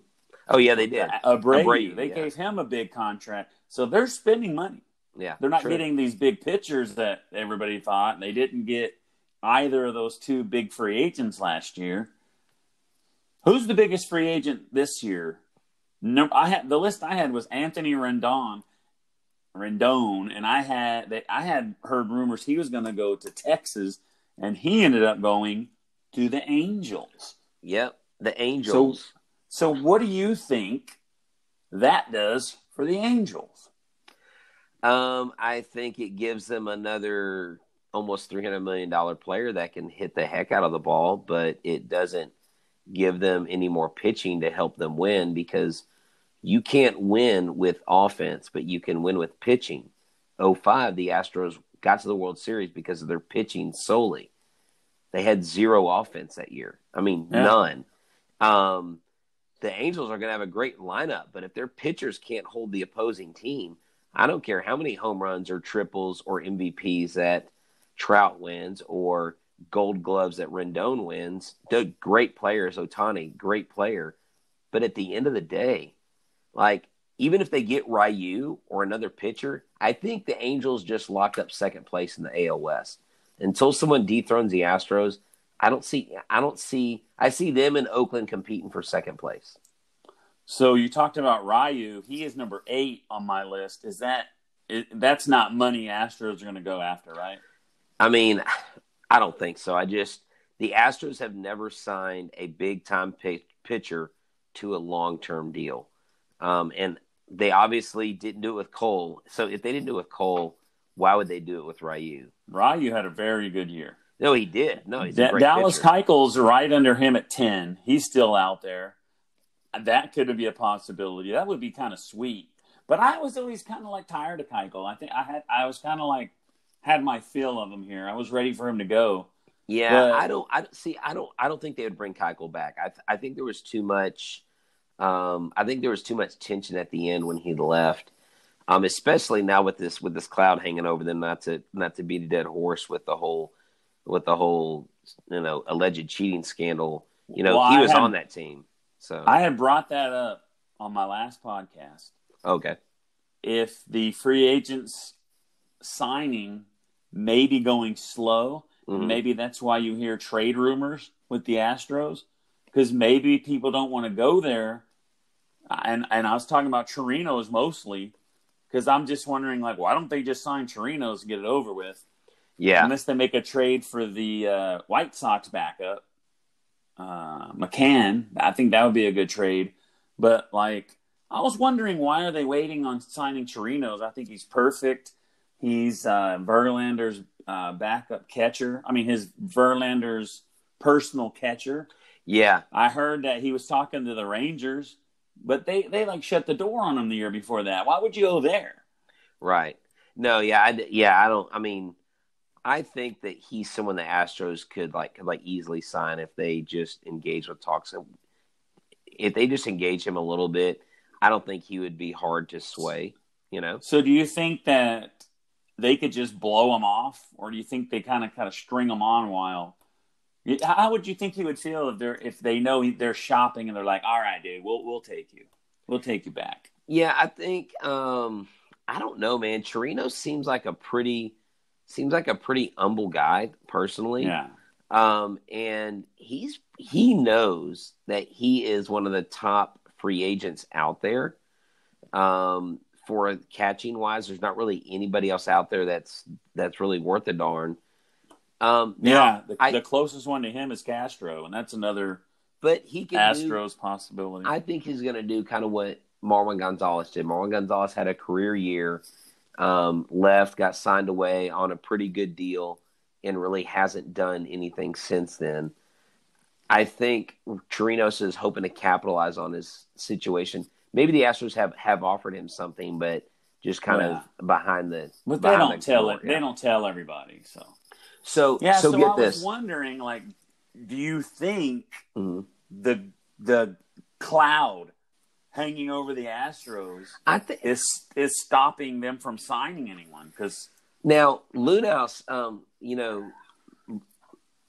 Oh yeah, they did.
Abreu.
Abreu,
they
yeah.
gave him a big contract, so they're spending money.
Yeah.
They're not
true.
getting these big pitchers that everybody thought. They didn't get either of those two big free agents last year. Who's the biggest free agent this year? No, I had the list I had was Anthony Rendon, Rendon, and I had I had heard rumors he was going to go to Texas, and he ended up going to the Angels.
Yep. The Angels.
So, what do you think that does for the Angels?
Um, I think it gives them another almost three hundred million dollar player that can hit the heck out of the ball, but it doesn't give them any more pitching to help them win because you can't win with offense, but you can win with pitching. 05, the Astros got to the World Series because of their pitching solely. They had zero offense that year. I mean,
Yeah.
none. Um, the Angels are going to have a great lineup, but if their pitchers can't hold the opposing team, I don't care how many home runs or triples or MVPs that Trout wins or Gold Gloves that Rendon wins. They're great players, Ohtani, great player. But at the end of the day, like even if they get Ryu or another pitcher, I think the Angels just locked up second place in the AL West. Until someone dethrones the Astros, I don't see I don't see I see them in Oakland competing for second place.
So you talked about Ryu. He is number eight on my list. Is that is, that's not money Astros are going to go after, right?
I mean, I don't think so. I just the Astros have never signed a big time pi- pitcher to a long term deal, um, and they obviously didn't do it with Cole. So if they didn't do it with Cole, why would they do it with Ryu?
Ryu had a very good year.
No, he did. No, he's
Da-
great
Dallas
pitcher.
Keuchel's right under him at ten. He's still out there. That could be a possibility. That would be kind of sweet. But I was always kind of like tired of Keuchel. I think I had I was kind of like had my fill of him here. I was ready for him to go.
Yeah,
But-
I don't. I see. I don't. I don't think they would bring Keuchel back. I. th- I think there was too much. Um, I think there was too much tension at the end when he left. Um, especially now with this with this cloud hanging over them. Not to not to beat a dead horse with the whole with the whole you know alleged cheating scandal. You know
Well,
he was
had-
on that team. So
I had brought that up on my last podcast.
okay.
If the free agents signing may be going slow,
Mhm.
maybe that's why you hear trade rumors with the Astros because maybe people don't want to go there. And and I was talking about Chirinos mostly because I'm just wondering like why don't they just sign Chirinos and get it over with?
Yeah.
unless they make a trade for the uh, White Sox backup, uh, McCann. I think that would be a good trade. But like, I was wondering why are they waiting on signing Chirinos? I think he's perfect. He's uh, Verlander's uh, backup catcher. I mean, his Verlander's personal catcher.
Yeah.
I heard that he was talking to the Rangers, but they they like shut the door on him the year before that. Why would you go there?
Right. No, yeah, I, yeah, I don't. I mean, I think that he's someone the Astros could like could like easily sign if they just engage with talks. If they just engage him a little bit, I don't think he would be hard to sway. You know.
So do you think that they could just blow him off, or do you think they kind of kind of string him on while? How would you think he would feel if they're if they know they're shopping and they're like, "All right, dude, we'll we'll take you, we'll take you back."
Yeah, I think. um I don't know, man. Torino seems like a pretty seems like a pretty humble guy, personally.
Yeah,
Um, and he's he knows that he is one of the top free agents out there. Um, for catching wise, there's not really anybody else out there that's that's really worth a darn. Um,
yeah. The,
I-
the closest one to him is Castro, and that's another
but he can do,
possibility.
I think he's going to do kind of what Marwin Gonzalez did. Marwin Gonzalez had a career year, um, left, got signed away on a pretty good deal, and really hasn't done anything since then. I think Torinos is hoping to capitalize on his situation. Maybe the Astros have, have offered him something, but just kind
Yeah.
of behind the.
but they don't
the
tell
door,
it.
yeah.
They don't tell everybody. So
So
yeah.
so,
So,
get
I
this.
was wondering, like, do you think
Mhm.
the the cloud hanging over the Astros
I think
is is stopping them from signing anyone because
Now, Luhnow, um, you know,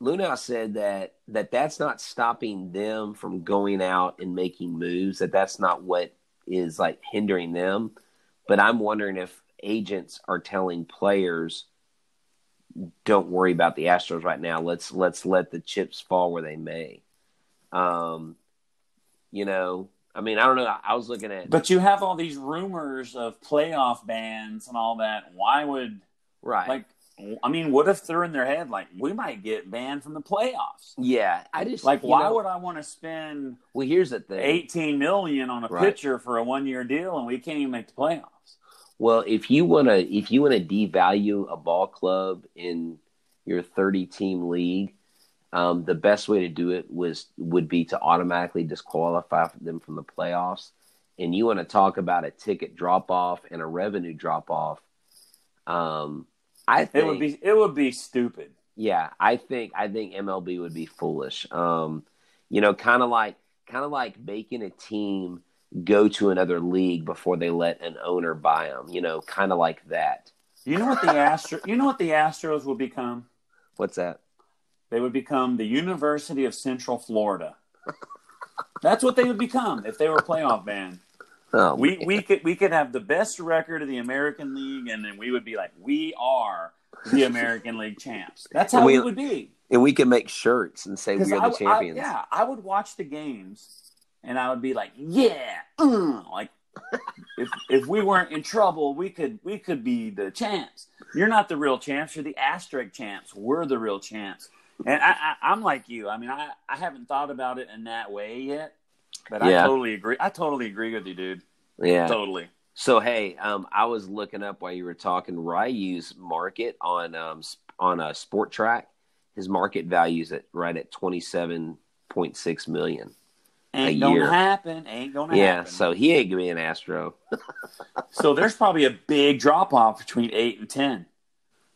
Luhnow said that that that's not stopping them from going out and making moves. That that's not what is like hindering them. But I'm wondering if agents are telling players, "Don't worry about the Astros right now. Let's let's let the chips fall where they may." Um, you know, I mean, I don't know. I, I was looking at
but you have all these rumors of playoff bans and all that. Why would
right,
like I mean, what if they're in their head like we might get banned from the playoffs?
yeah. I just
Like, why
know-
would I want to spend
Well, here's the thing.
eighteen million on a
Right.
pitcher for a one year deal and we can't even make the playoffs?
Well, if you want to, if you want to devalue a ball club in your 30 team league, um, the best way to do it was would be to automatically disqualify them from the playoffs. And you want to talk about a ticket drop off and a revenue drop off. Um, I think
It would be it would be stupid.
yeah, I think I think MLB would be foolish. Um, you know, kind of like kind of like making a team go to another league before they let an owner buy them. You know, kind of like that.
You know what the Astro you know what the Astros would become?
What's that?
They would become the University of Central Florida. That's what they would become if they were a playoff band.
Oh,
We
man.
we could we could have the best record of the American League, and then we would be like, we are the American League champs. That's how
we-
we would be.
and we can make shirts and say we are
I-
the
I-
champions.
yeah, I would watch the games, and I would be like, yeah, uh, like if if we weren't in trouble, we could we could be the champs. You're not the real champs. You're the asterisk champs. We're the real champs. And I, I, I'm like you. I mean, I, I haven't thought about it in that way yet, but
Yeah.
I totally agree. I totally agree with you, dude.
Yeah.
Totally.
So hey, um, I was looking up while you were talking Ryu's market on um on a Spotrac. His market values at right at twenty seven point six million.
Ain't gonna
year.
happen. Ain't gonna
Yeah,
happen.
Yeah, so he ain't gonna be an Astro.
so there's probably a big drop off between eight and ten.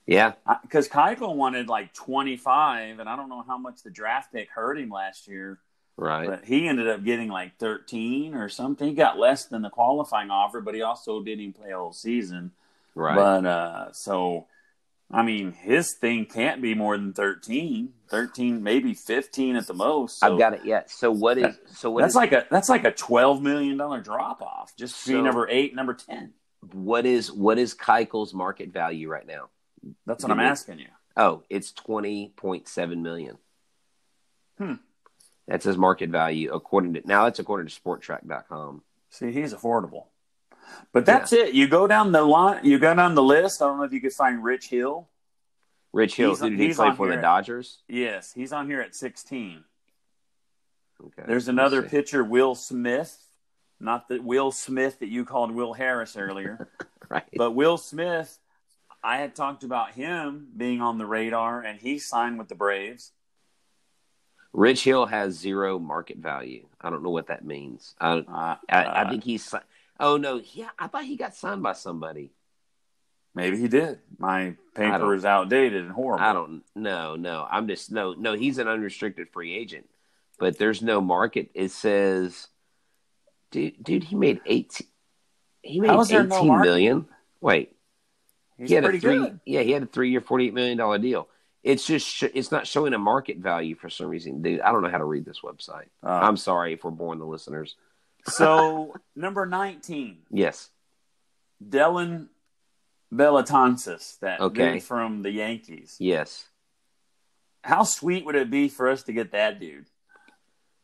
Yeah,
because Keuchel wanted like 25, and I don't know how much the draft pick hurt him last year.
right.
But he ended up getting like 13 or something. He got less than the qualifying offer, but he also didn't play a whole season.
right.
But uh, so, I mean, his thing can't be more than 13, 13, maybe 15 at the most. So
I've got it. Yeah. So what is? So what
that's
is-
like a that's like a 12 million dollar drop off just
So-
number eight number 10.
what is what is Keuchel's market value right now?
That's what I'm
Give
asking you.
Oh, it's twenty point seven million.
Hmm.
That's his market value according to now. That's according to Spotrac.com.
See, he's affordable. But that's it. You go down the line. You go down the list. I don't know if you could find Rich Hill.
Rich Hill,
He's
who did he play for? The
here.
Dodgers.
Yes, he's on here at 16.
Okay.
There's another pitcher, Will Smith. Not the Will Smith that you called Will Harris earlier,
Right.
but Will Smith. I had talked about him being on the radar, and he signed with the Braves.
Rich Hill has zero market value. I don't know what that means. I,
Uh,
I,
uh,
I think he's. Oh no, yeah, I thought he got signed by somebody.
maybe he did. My paper is outdated and horrible.
I don't. No, no. I'm just no, no. He's an unrestricted free agent, but there's no market. It says, dude, dude, he made eighteen. He made
there no
million. Wait,
He's
he had
pretty
a three.
good.
Yeah, he had a three-year, forty-eight million dollar deal. It's just sh- it's not showing a market value for some reason, dude. I don't know how to read this website.
Uh,
I'm sorry if we're boring the listeners.
So number 19,
Yes.
Dellin Betances, that
Okay.
dude from the Yankees.
Yes.
How sweet would it be for us to get that dude?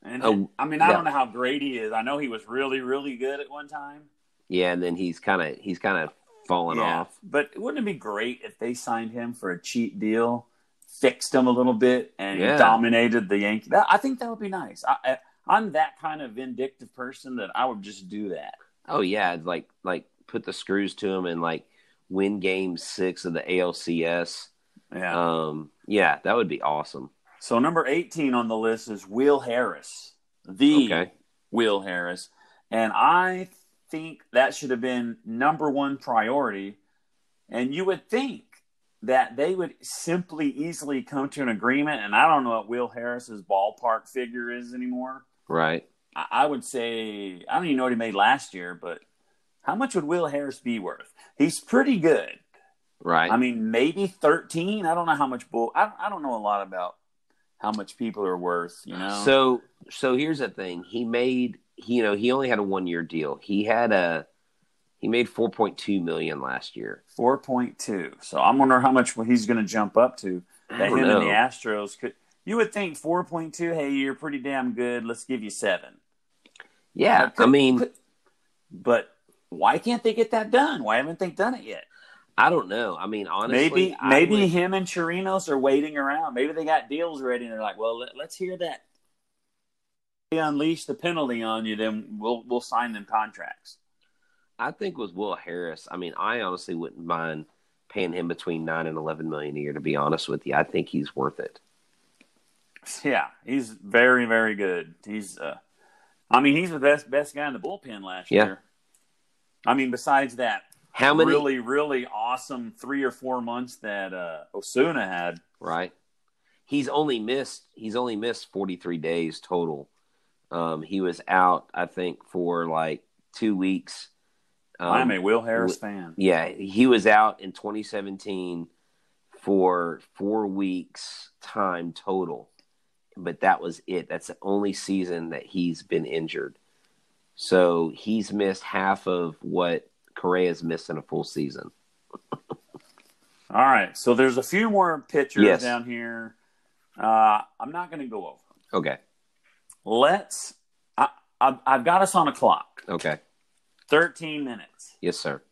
And
Oh,
I mean, I
yeah.
don't know how great he is. I know he was really, really good at one time.
Yeah, and then he's kind of he's kind of fallen
yeah,
off.
but wouldn't it be great if they signed him for a cheap deal, fixed him a little bit, and
Yeah.
dominated the Yankees? I think that would be nice. I, I, I'm that kind of vindictive person that I would just do that.
Oh yeah, like like put the screws to him and like win game six of the ALCS.
Yeah.
Um, yeah, that would be awesome.
So number 18 on the list is Will Harris, the
Okay.
Will Harris, and I think that should have been number one priority. And you would think that they would simply easily come to an agreement. And I don't know what Will Harris's ballpark figure is anymore.
Right.
I, I would say I don't even know what he made last year, but how much would Will Harris be worth? He's pretty good.
Right.
I mean, maybe 13. I don't know how much bull. I, I don't know a lot about how much people are worth, you know?
So so here's the thing. He made he, you know, he only had a one year deal. He had a he made four point two million last year.
4.2. So I'm wondering how much he's going to jump up to. That him and the. Astros could. You would think 4.2, hey, you're pretty damn good. Let's give you seven.
Yeah, I mean,
but why can't they get that done? Why haven't they done it yet?
I don't know. I mean, honestly,
maybe
I
maybe
would-
him and Chirinos are waiting around. Maybe they got deals ready and they're like, well, let, let's hear that. They unleash the penalty on you, then we'll we'll sign them contracts.
I think with Will Harris, I mean, I honestly wouldn't mind paying him between nine and eleven million a year. To be honest with you, I think he's worth it.
Yeah, he's very very good. He's uh, I mean, he's the best best guy in the bullpen last
Yeah.
year. I mean, besides that
How many?
really really awesome three or four months that uh, Osuna had.
Right. He's only missed. He's only missed forty three days total. Um, he was out, I think, for like two weeks. Um,
I'm a Will Harris
w-
fan.
Yeah, he was out in 2017 for four weeks time total, but that was it. That's the only season that he's been injured. So he's missed half of what Correa's missed in a full season.
All right, so there's a few more pitchers
Yes.
down here. Uh, I'm not going to go over.
Okay.
Let's. I, I, I've got us on a clock.
Okay.
13 minutes.
Yes, sir.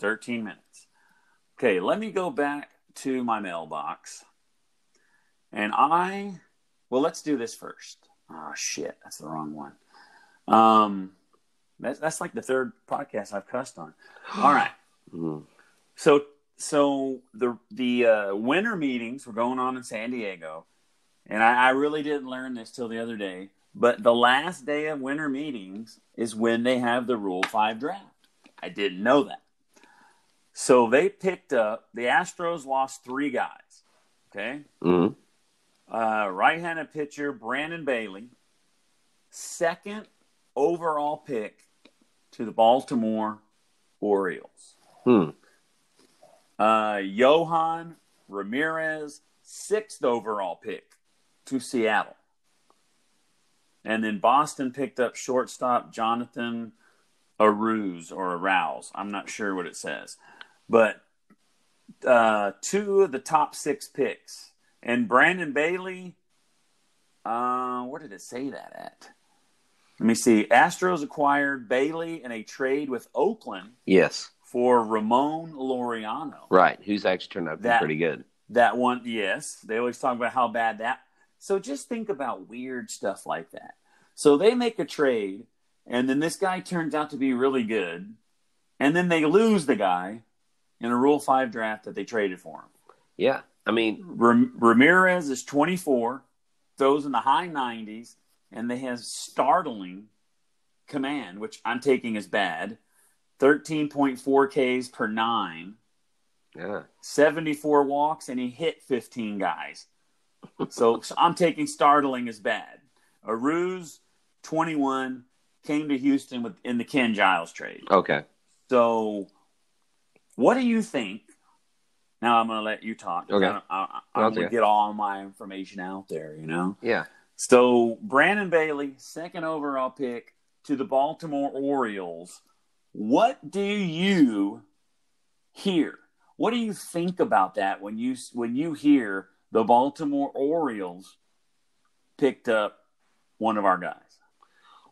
13 minutes. Okay, let me go back to my mailbox. And I, well, let's do this first. Oh, shit, that's the wrong one. Um, that's, that's like the third podcast I've cussed on. All right.
Mhm.
So, so the the uh, winter meetings were going on in San Diego, and I, I really didn't learn this till the other day. But the last day of winter meetings is when they have the Rule Five draft. I didn't know that. So they picked up the Astros lost three guys. Okay.
hmm
Uh, right-handed pitcher Brandon Bailey, second overall pick to the Baltimore Orioles.
Hmm.
Uh, Johan Ramirez, sixth overall pick to Seattle. And then Boston picked up shortstop Jonathan Aruz or Arouse. I'm not sure what it says. But uh, two of the top six picks. And Brandon Bailey, uh, where did it say that at? Let me see. Astros acquired Bailey in a trade with Oakland
Yes.
for Ramon Laureano.
Right. Who's actually turned out to be
That-
pretty good.
That one, yes. They always talk about how bad that. So just think about weird stuff like that. So they make a trade, and then this guy turns out to be really good, and then they lose the guy in a Rule 5 draft that they traded for him.
Yeah. I mean,
Ram- Ramirez is 24, throws in the high 90s, and they have startling command, which I'm taking as bad 13.4 Ks per nine.
yeah.
74 walks and he hit 15 guys. So, so I'm taking startling as bad. Aruz, 21, came to Houston with in the Ken Giles trade.
Okay.
So, what do you think? Now I'm going to let you talk.
Okay.
I, I'm going to get all my information out there, you know?
Yeah.
So, Brandon Bailey, second overall pick to the Baltimore Orioles. What do you hear? What do you think about that when you when you hear the Baltimore Orioles picked up one of our guys?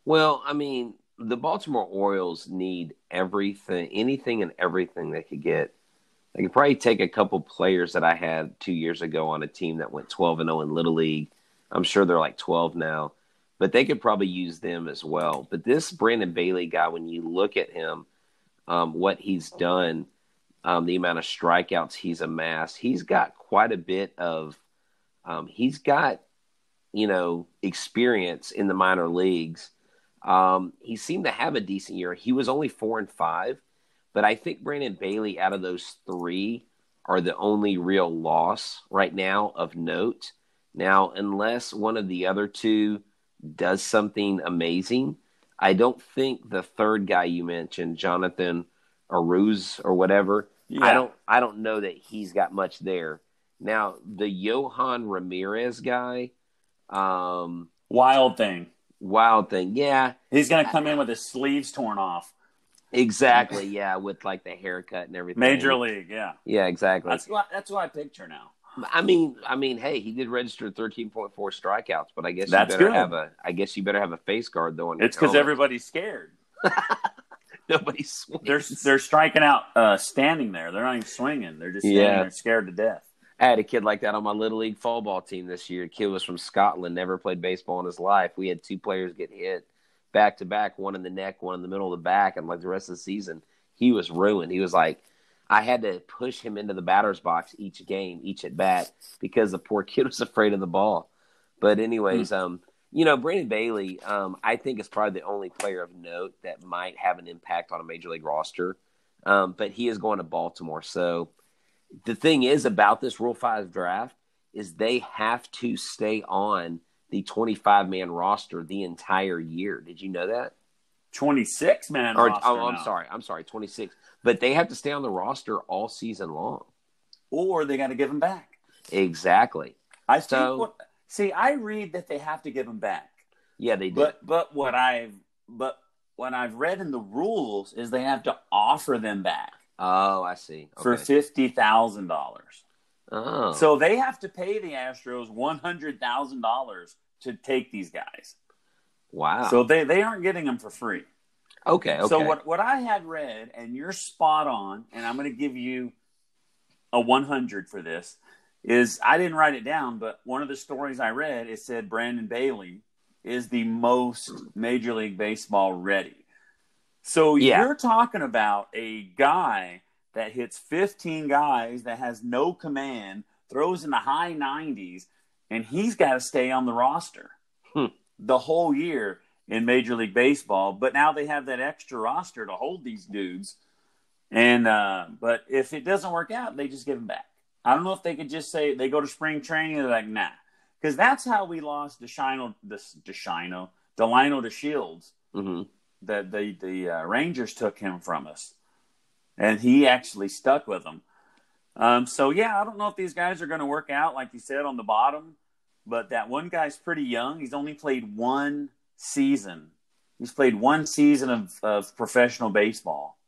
Well, I mean, the Baltimore Orioles need everything, anything and everything they could get. They could probably take a couple players that I had two years ago on a team that went 12 and 0 in Little League. I'm sure they're like 12 now, but they could probably use them as well. But this Brandon Bailey guy, when you look at him, um, what he's done, um, the amount of strikeouts he's amassed, he's got quite a bit of, um, he's got, you know, experience in the minor leagues. Um, he seemed to have a decent year. He was only four and five, but I think Brandon Bailey, out of those three, are the only real loss right now of note. Now, unless one of the other two does something amazing, I don't think the third guy you mentioned, Jonathan Aruz or whatever, I don't I don't know that he's got much there. Now, the Johan Ramirez guy, um,
Wild thing.
wild thing. Yeah,
He's going to come in with his sleeves torn off.
Exactly. Yeah, with like the haircut and everything.
Major league, yeah.
Yeah, exactly.
That's what that's what I picture now.
I mean, I mean, hey, he did register 13.4 strikeouts, but I guess
That's
you better
good.
have a. I guess you better have a face guard though. on
It's because everybody's scared.
Nobody's swings.
They're they're striking out, uh, standing there. They're not even swinging. They're just standing
Yeah.
there, scared to death.
I had a kid like that on my little league fall ball team this year. The kid was from Scotland, never played baseball in his life. We had two players get hit back to back, one in the neck, one in the middle of the back, and like the rest of the season, he was ruined. He was like, I had to push him into the batter's box each game, each at bat, because the poor kid was afraid of the ball. But anyways, um, you know, Brandon Bailey, um, I think is probably the only player of note that might have an impact on a major league roster. Um, but he is going to Baltimore, so the thing is about this Rule 5 draft is they have to stay on the 25 man roster the entire year. Did you know that?
Twenty six man.
Or, oh,
roster
oh, I'm
now.
sorry. I'm sorry. 26. But they have to stay on the roster all season long.
Or they got to give them back.
Exactly.
I.
So-
what, see, I read that they have to give them back,
Yeah, they do.
but but what I've but what I've read in the rules is they have to offer them back
oh, I see.
for
Okay.
fifty thousand dollars.
Oh.
So they have to pay the Astros one hundred thousand dollars to take these guys.
wow.
So they they aren't getting them for free.
okay. Okay.
So what what I had read, and you're spot on, and I'm going to give you a 100 for this. Is I didn't write it down, but one of the stories I read it said Brandon Bailey is the most Major League Baseball ready. So
Yeah.
you're talking about a guy that hits 15 guys that has no command, throws in the high 90s, and he's got to stay on the roster
Hmm.
the whole year in Major League Baseball. But now they have that extra roster to hold these dudes. And uh, but if it doesn't work out, they just give him back. I don't know if they could just say they go to spring training. They're like, nah, because that's how we lost Deshino, Deshino, Delino DeShields.
Mm-hmm.
That the the uh, Rangers took him from us, and he actually stuck with them. Um, so yeah, I don't know if these guys are going to work out, like you said, on the bottom. But that one guy's pretty young. He's only played one season. He's played one season of, of professional baseball.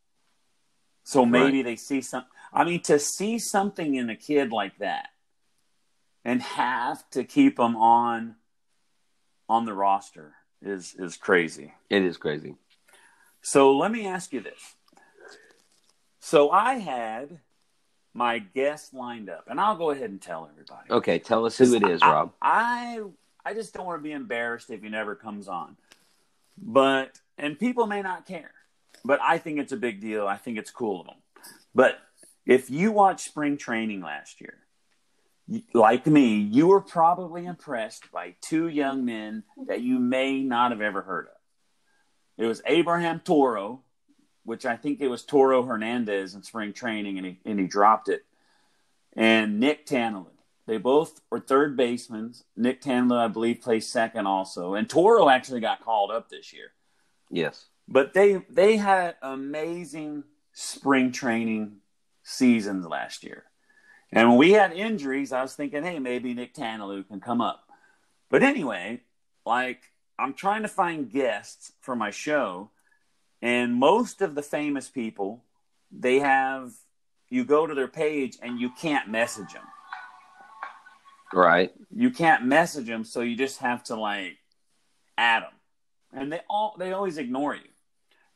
So maybe right. they see some. I mean, to see something in a kid like that, and have to keep him on on the roster is is crazy.
It is crazy.
So let me ask you this. So I had my guest lined up, and I'll go ahead and tell everybody.
Okay, tell us who it is,
I,
Rob.
I I just don't want to be embarrassed if he never comes on. But and people may not care, but I think it's a big deal. I think it's cool of them. But if you watched spring training last year, like me, you were probably impressed by two young men that you may not have ever heard of. It was Abraham Toro, which I think it was Toro Hernandez in spring training, and he and he dropped it, and Nick Tanielu. They both were third basemen. Nick Tanielu, I believe, plays second also, and Toro actually got called up this year.
Yes,
but they they had amazing spring training seasons last year. And when we had injuries, I was thinking, hey, maybe Nick Tanielu can come up. But anyway, like I'm trying to find guests for my show, and most of the famous people, they have you go to their page and you can't message them.
Right.
You can't message them, so you just have to like add them, and they all they always ignore you.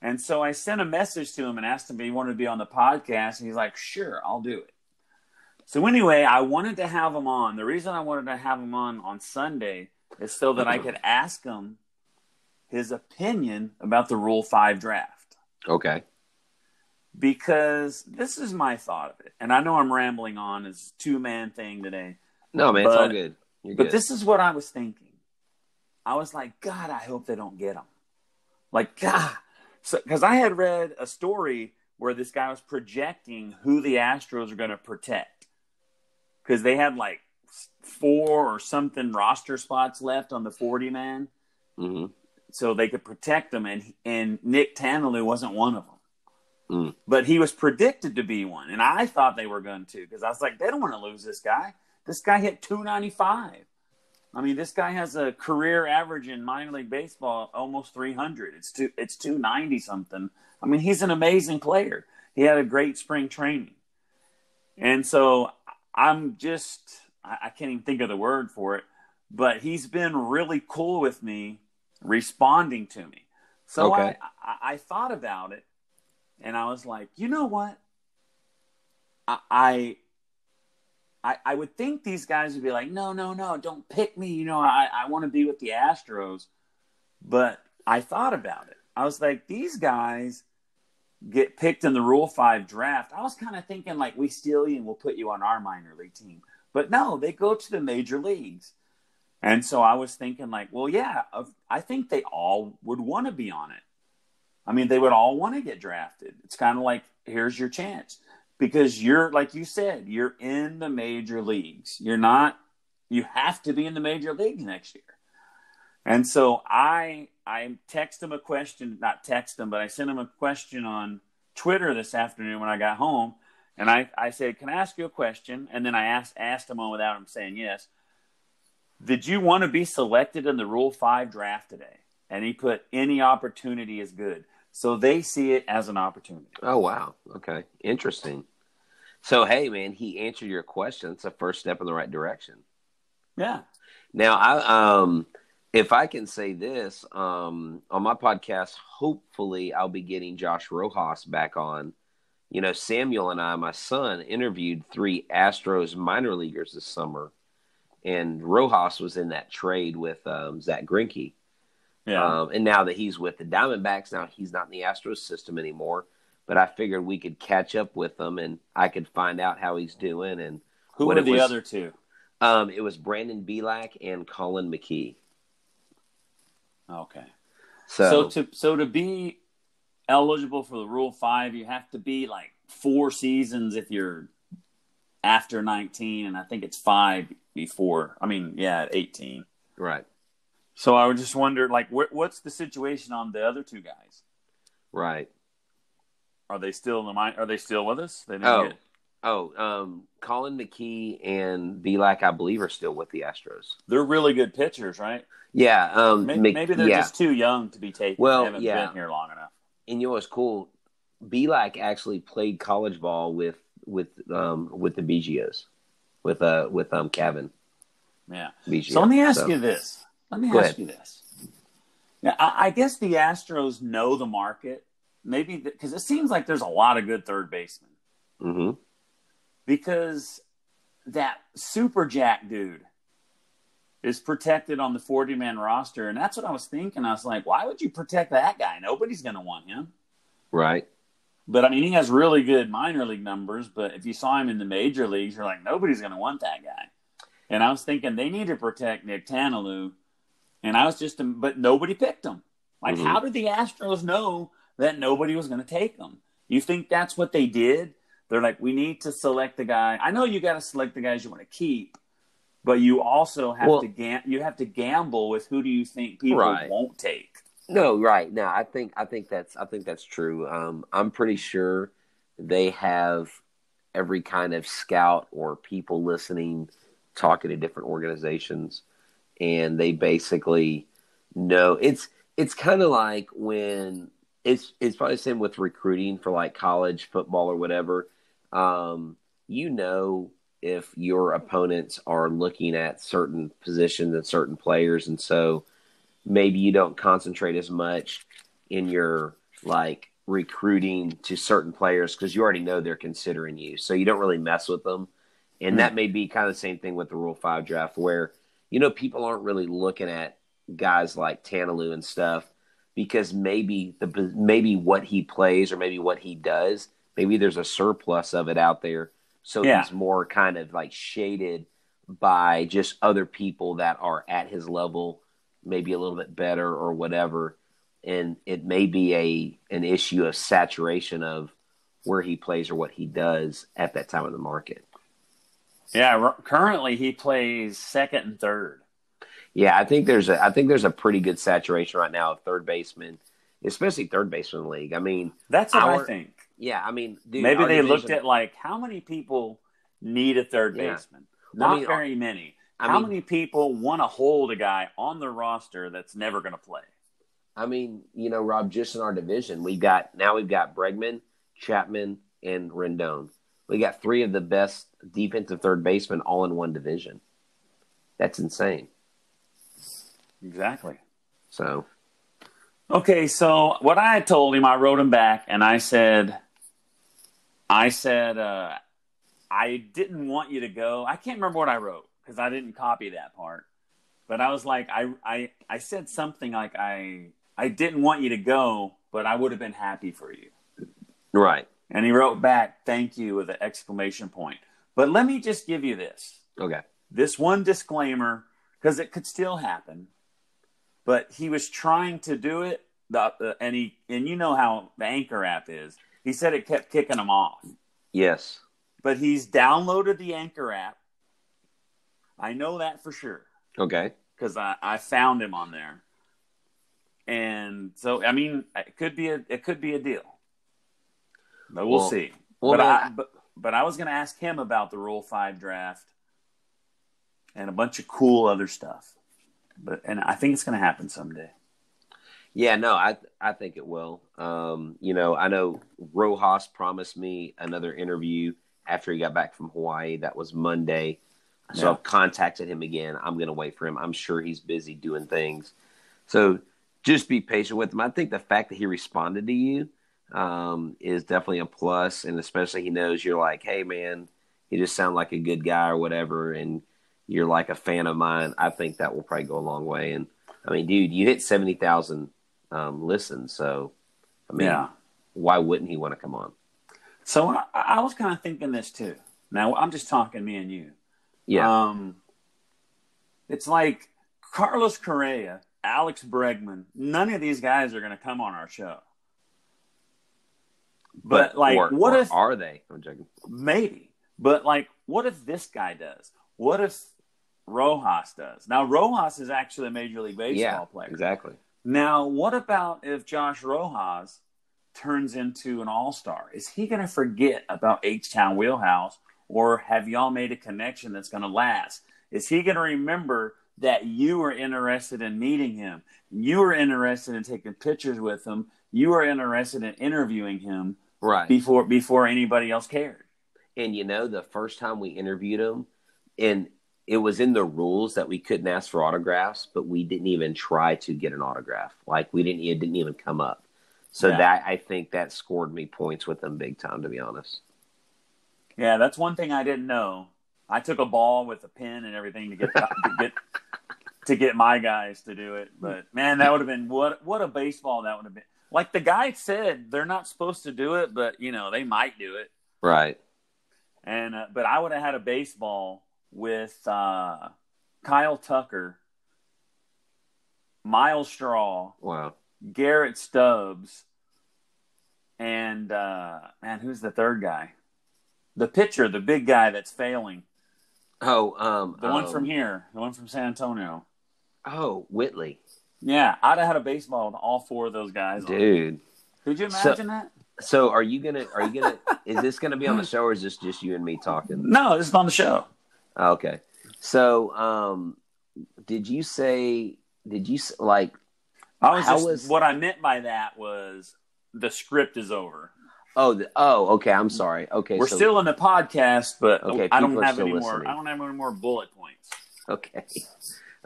And so I sent a message to him and asked him if he wanted to be on the podcast, and he's like, "Sure, I'll do it." So anyway, I wanted to have him on. The reason I wanted to have him on on Sunday is so that I could ask him his opinion about the Rule Five draft.
Okay.
Because this is my thought of it, and I know I'm rambling on as two man thing today.
No, man, but, it's all good. You're
but
good.
this is what I was thinking. I was like, God, I hope they don't get him. Like, God, because so, I had read a story where this guy was projecting who the Astros are going to protect because they had like four or something roster spots left on the 40 man.
Mm-hmm.
So they could protect them, and and Nick Tanielu wasn't one of them.
Mm.
But he was predicted to be one, and I thought they were going to because I was like, they don't want to lose this guy. This guy hit 295. I mean, this guy has a career average in minor league baseball almost 300. It's two, it's 290 something. I mean, he's an amazing player. He had a great spring training, and so I'm just I, I can't even think of the word for it, but he's been really cool with me, responding to me. So
okay.
I, I, I thought about it, and I was like, you know what? I, I I, would think these guys would be like, no, no, no, don't pick me. You know, I, I want to be with the Astros. But I thought about it. I was like, these guys get picked in the Rule 5 draft. I was kind of thinking, like, we steal you and we'll put you on our minor league team. But no, they go to the major leagues. And so I was thinking, like, well, yeah, I think they all would want to be on it. I mean, they would all want to get drafted. It's kind of like, here's your chance. Because you're like you said you're in the major leagues. You're not you have to be in the major leagues next year. And so i i text him a question not text him but i sent him a question on twitter this afternoon when i got home. And i i said can i ask you a question? And then i asked asked him on without him saying yes did you want to be selected in the rule 5 draft today and he put any opportunity is good so they see it as an opportunity.
Oh wow. Okay. Interesting. So hey man, he answered your question. It's a first step in the right direction.
Yeah.
Now I um if I can say this, um on my podcast, hopefully I'll be getting Josh Rojas back on. You know, Samuel and I, my son, interviewed three Astros minor leaguers this summer, and Rojas was in that trade with um, Zack Greinke.
Yeah.
Um, and now that he's with the Diamondbacks, now he's not in the Astros system anymore. But I figured we could catch up with him, and I could find out how he's doing. And
who were the was, other two?
Um, it was Brandon Bielak and Colin McKee.
Okay. So, so to so to be eligible for the Rule Five, you have to be like four seasons if you're after 19, and I think it's five before. I mean, yeah, at 18.
Right.
So I would just wonder, like, wh- what's the situation on the other two guys?
Right.
Are they still in the mind? Are they still with us? They didn't
Oh,
get-
oh, um, Colin McKee and Bielak, I believe, are still with the Astros.
they're really good pitchers, right?
Yeah, um,
Maybe,
Mc-
maybe they're
yeah.
just too young to be taken.
Well,
they haven't
yeah.
been here long enough.
and you know what's cool? Bielak actually played college ball with with um with the BGOs, with uh with um Kevin
Yeah. So let me ask
So-
you this. Let me
Go
ask
ahead.
you this. Now, I, I guess the Astros know the market, maybe because it seems like there's a lot of good third basemen.
Mhm.
Because that super jack dude is protected on the 40 man roster, and that's what I was thinking. I was like, why would you protect that guy? Nobody's going to want him.
right.
But I mean, he has really good minor league numbers. But if you saw him in the major leagues, you're like, nobody's going to want that guy. And I was thinking they need to protect Nick Tanielu. And I was just, but nobody picked him. Like,
Mhm.
how did the Astros know that nobody was going to take him? You think that's what they did? They're like, we need to select the guy. I know you got to select the guys you want to keep, but you also have
Well-
to gam- you have to gamble with who do you think people
Right.
won't take.
No, right. No, I think I think that's I think that's true. Um, I'm pretty sure they have every kind of scout or people listening, talking to different organizations, and they basically know it's it's kind of like when it's it's probably the same with recruiting for like college football or whatever. Um, you know if your opponents are looking at certain positions and certain players, and so maybe you don't concentrate as much in your like recruiting to certain players because you already know they're considering you. So you don't really mess with them. And hmm. that may be kind of the same thing with the Rule 5 draft where, you know, people aren't really looking at guys like Tanielu and stuff because maybe the maybe what he plays or maybe what he does, maybe there's a surplus of it out there. So
Yeah.
he's more kind of like shaded by just other people that are at his level, maybe a little bit better or whatever. And it may be a an issue of saturation of where he plays or what he does at that time of the market.
Yeah, r- currently he plays second and third.
Yeah, I think there's a I think there's a pretty good saturation right now of third baseman, especially third baseman league. I mean,
That's what I think.
yeah, I mean, dude,
Maybe
our
they looked at like how many people need a third
Yeah.
baseman. Not
I mean,
very many.
I
how
mean-
many people want to hold a guy on the roster that's never going to play?
I mean, you know, Rob, just in our division, we got now we've got Bregman, Chapman, and Rendon. We got three of the best defensive third basemen all in one division. That's insane.
Exactly.
So
Okay, so what I told him, I wrote him back and I said, I said, uh, I didn't want you to go. I can't remember what I wrote because I didn't copy that part. But I was like, I, I, I said something like, I, I didn't want you to go, but I would have been happy for you.
right,
And he wrote back, thank you with an exclamation point. But let me just give you this
okay,
this one disclaimer because it could still happen. But he was trying to do it, the, uh, and he and you know how the Anchor app is. He said it kept kicking him off,
yes,
but he's downloaded the Anchor app. I know that for sure
okay,
because I, I found him on there, and so I mean it could be a it could be a deal, but we'll
Well-
see.
well,
but,
man,
I, but but I was going to ask him about the Rule Five draft and a bunch of cool other stuff, but and I think it's going to happen someday.
Yeah, no, I I think it will. Um, you know, I know Rojas promised me another interview after he got back from Hawaii. That was Monday. So
Yeah.
I've contacted him again. I'm going to wait for him. I'm sure he's busy doing things. So just be patient with him. I think the fact that he responded to you um, is definitely a plus, and especially he knows you're like, hey man, you just sound like a good guy or whatever, and you're like a fan of mine. I think that will probably go a long way. And I mean, dude, you hit seventy thousand um, listens, so I mean,
yeah.
why wouldn't he want to come on?
So I, I was kind of thinking this too. Now I'm just talking me and you.
Yeah,
Um, it's like Carlos Correa, Alex Bregman. None of these guys are going to come on our show. But, like,
or-
what
or
if
are they? I'm joking.
maybe? But like, what if this guy does? What if Rojas does? Now Rojas is actually a major league baseball
yeah,
player.
exactly.
Now, what about if Josh Rojas turns into an all star? Is he going to forget about H Town Wheelhouse, or have y'all made a connection that's going to last? Is he going to remember that you were interested in meeting him? You were interested in taking pictures with him. You were interested in interviewing him
Right.
before before anybody else cared.
And you know, the first time we interviewed him, and it was in the rules that we couldn't ask for autographs, but we didn't even try to get an autograph. Like we didn't, it didn't even come up. So
Yeah.
that I think that scored me points with him big time, to be honest.
Yeah, that's one thing I didn't know. I took a ball with a pen and everything to get to get to get my guys to do it. But man, that would have been what what a baseball that would have been. Like the guy said, they're not supposed to do it, but you know they might do it.
Right.
And uh, but I would have had a baseball with uh, Kyle Tucker, Myles Straw,
Wow.
Garrett Stubbs, and uh, man, who's the third guy? The pitcher, the big guy that's failing.
Oh, um,
The one
um,
from here, the one from San Antonio.
Oh, Whitley,
Yeah, I'd have had a baseball with all four of those guys. on.
dude.
Could you
So-
imagine that?
So, are you gonna? Are you gonna? is this gonna be on the show, or is this just you and me talking?
No, this is on the show.
Okay. So, um, did you say? Did you like?
I was just
was-
what I meant by that was the script is over.
Oh, the, oh, okay. I'm sorry. Okay,
We're
so-
still in the podcast, but
Okay,
I don't have any more. I don't have any more bullet points.
Okay.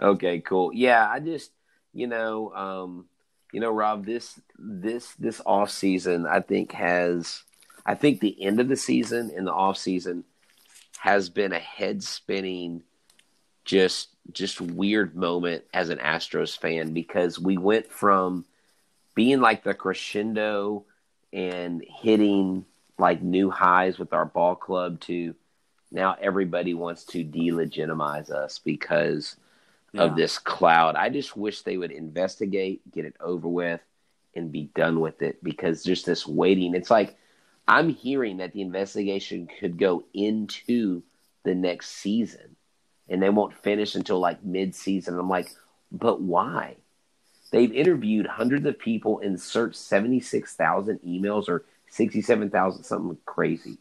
Okay, cool. Yeah, I just you know, um, you know, Rob, this this this off season I think has I think the end of the season and the off season has been a head spinning just just weird moment as an Astros fan because we went from being like the crescendo and hitting like new highs with our ball club to now everybody wants to delegitimize us because
Yeah.
of this cloud. I just wish they would investigate, get it over with, and be done with it because there's this waiting. It's like I'm hearing that the investigation could go into the next season and they won't finish until like mid season. I'm like, but why? They've interviewed hundreds of people and searched 76,000 emails or 67,000, something crazy.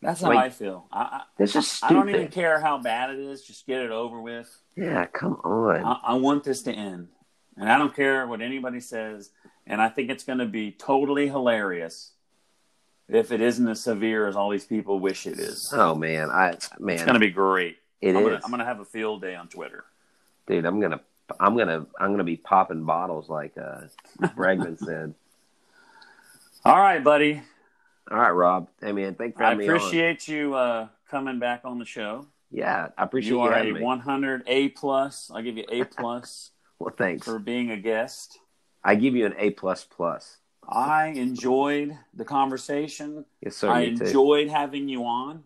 That's how
Like-
I feel. I,
That's just
I, I don't even care how bad it is. Just get it over with.
Yeah, come on.
I, I want this to end, and I don't care what anybody says. And I think it's going to be totally hilarious if it isn't as severe as all these people wish it is.
oh man, I man,
It's going to be great.
It
I'm
is.
Gonna, I'm going to have a field day on Twitter.
dude. I'm gonna, I'm gonna, I'm gonna be popping bottles like uh, Bregman said.
All right, buddy.
All right, Rob. Hey man, thanks for
I
having me on.
appreciate you uh, coming back on the show.
Yeah, I appreciate
You
you,
are
having
a
me.
100 A plus. I'll give you A plus
Well, thanks.
for being a guest.
I give you an A plus plus.
I enjoyed the conversation.
Yes, sir.
I enjoyed having you on.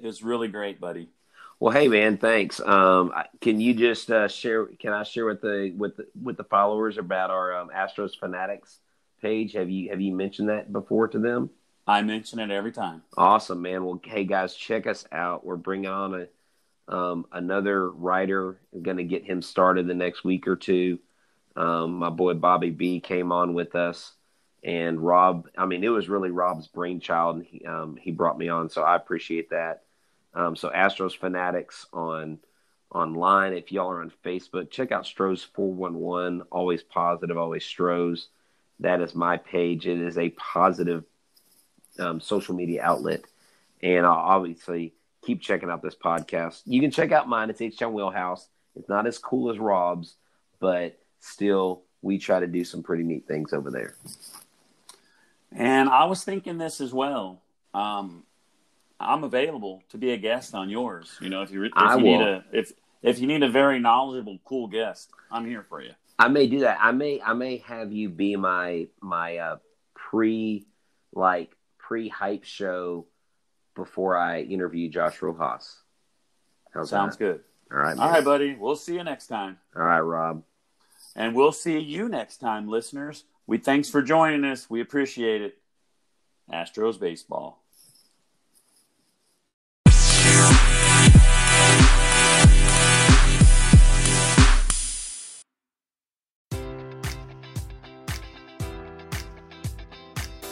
It was really great, buddy.
Well, hey man, thanks. Um, can you just uh, share? Can I share with the with the with the followers about our um, Astros Fanatics page? Have you have you mentioned that before to them?
I mention it every time.
Awesome, man. Well, hey guys, check us out. We're bringing on a um, another writer. Going to get him started the next week or two. Um, my boy Bobby B came on with us, and Rob. I mean, it was really Rob's brainchild, and he um, he brought me on, so I appreciate that. Um, so Astros Fanatics on online. If y'all are on Facebook, check out Stros four one one. Always positive, always Stros. That is my page. It is a positive um, social media outlet. And I'll obviously keep checking out this podcast. You can check out mine. It's H Wheelhouse. It's not as cool as Rob's, but still, we try to do some pretty neat things over there.
And I was thinking this as well. Um, I'm available to be a guest on yours. You know, if you if
I
you need a if if you need a very knowledgeable, cool guest, I'm here for you.
I may do that. I may I may have you be my my uh, pre like pre hype show before I interview Josh Rojas. How's
Sounds
that?
good.
All right.
All
man.
right, buddy. We'll see you next time.
All right, Rob.
And we'll see you next time, listeners. We thanks for joining us. We appreciate it. Astros baseball.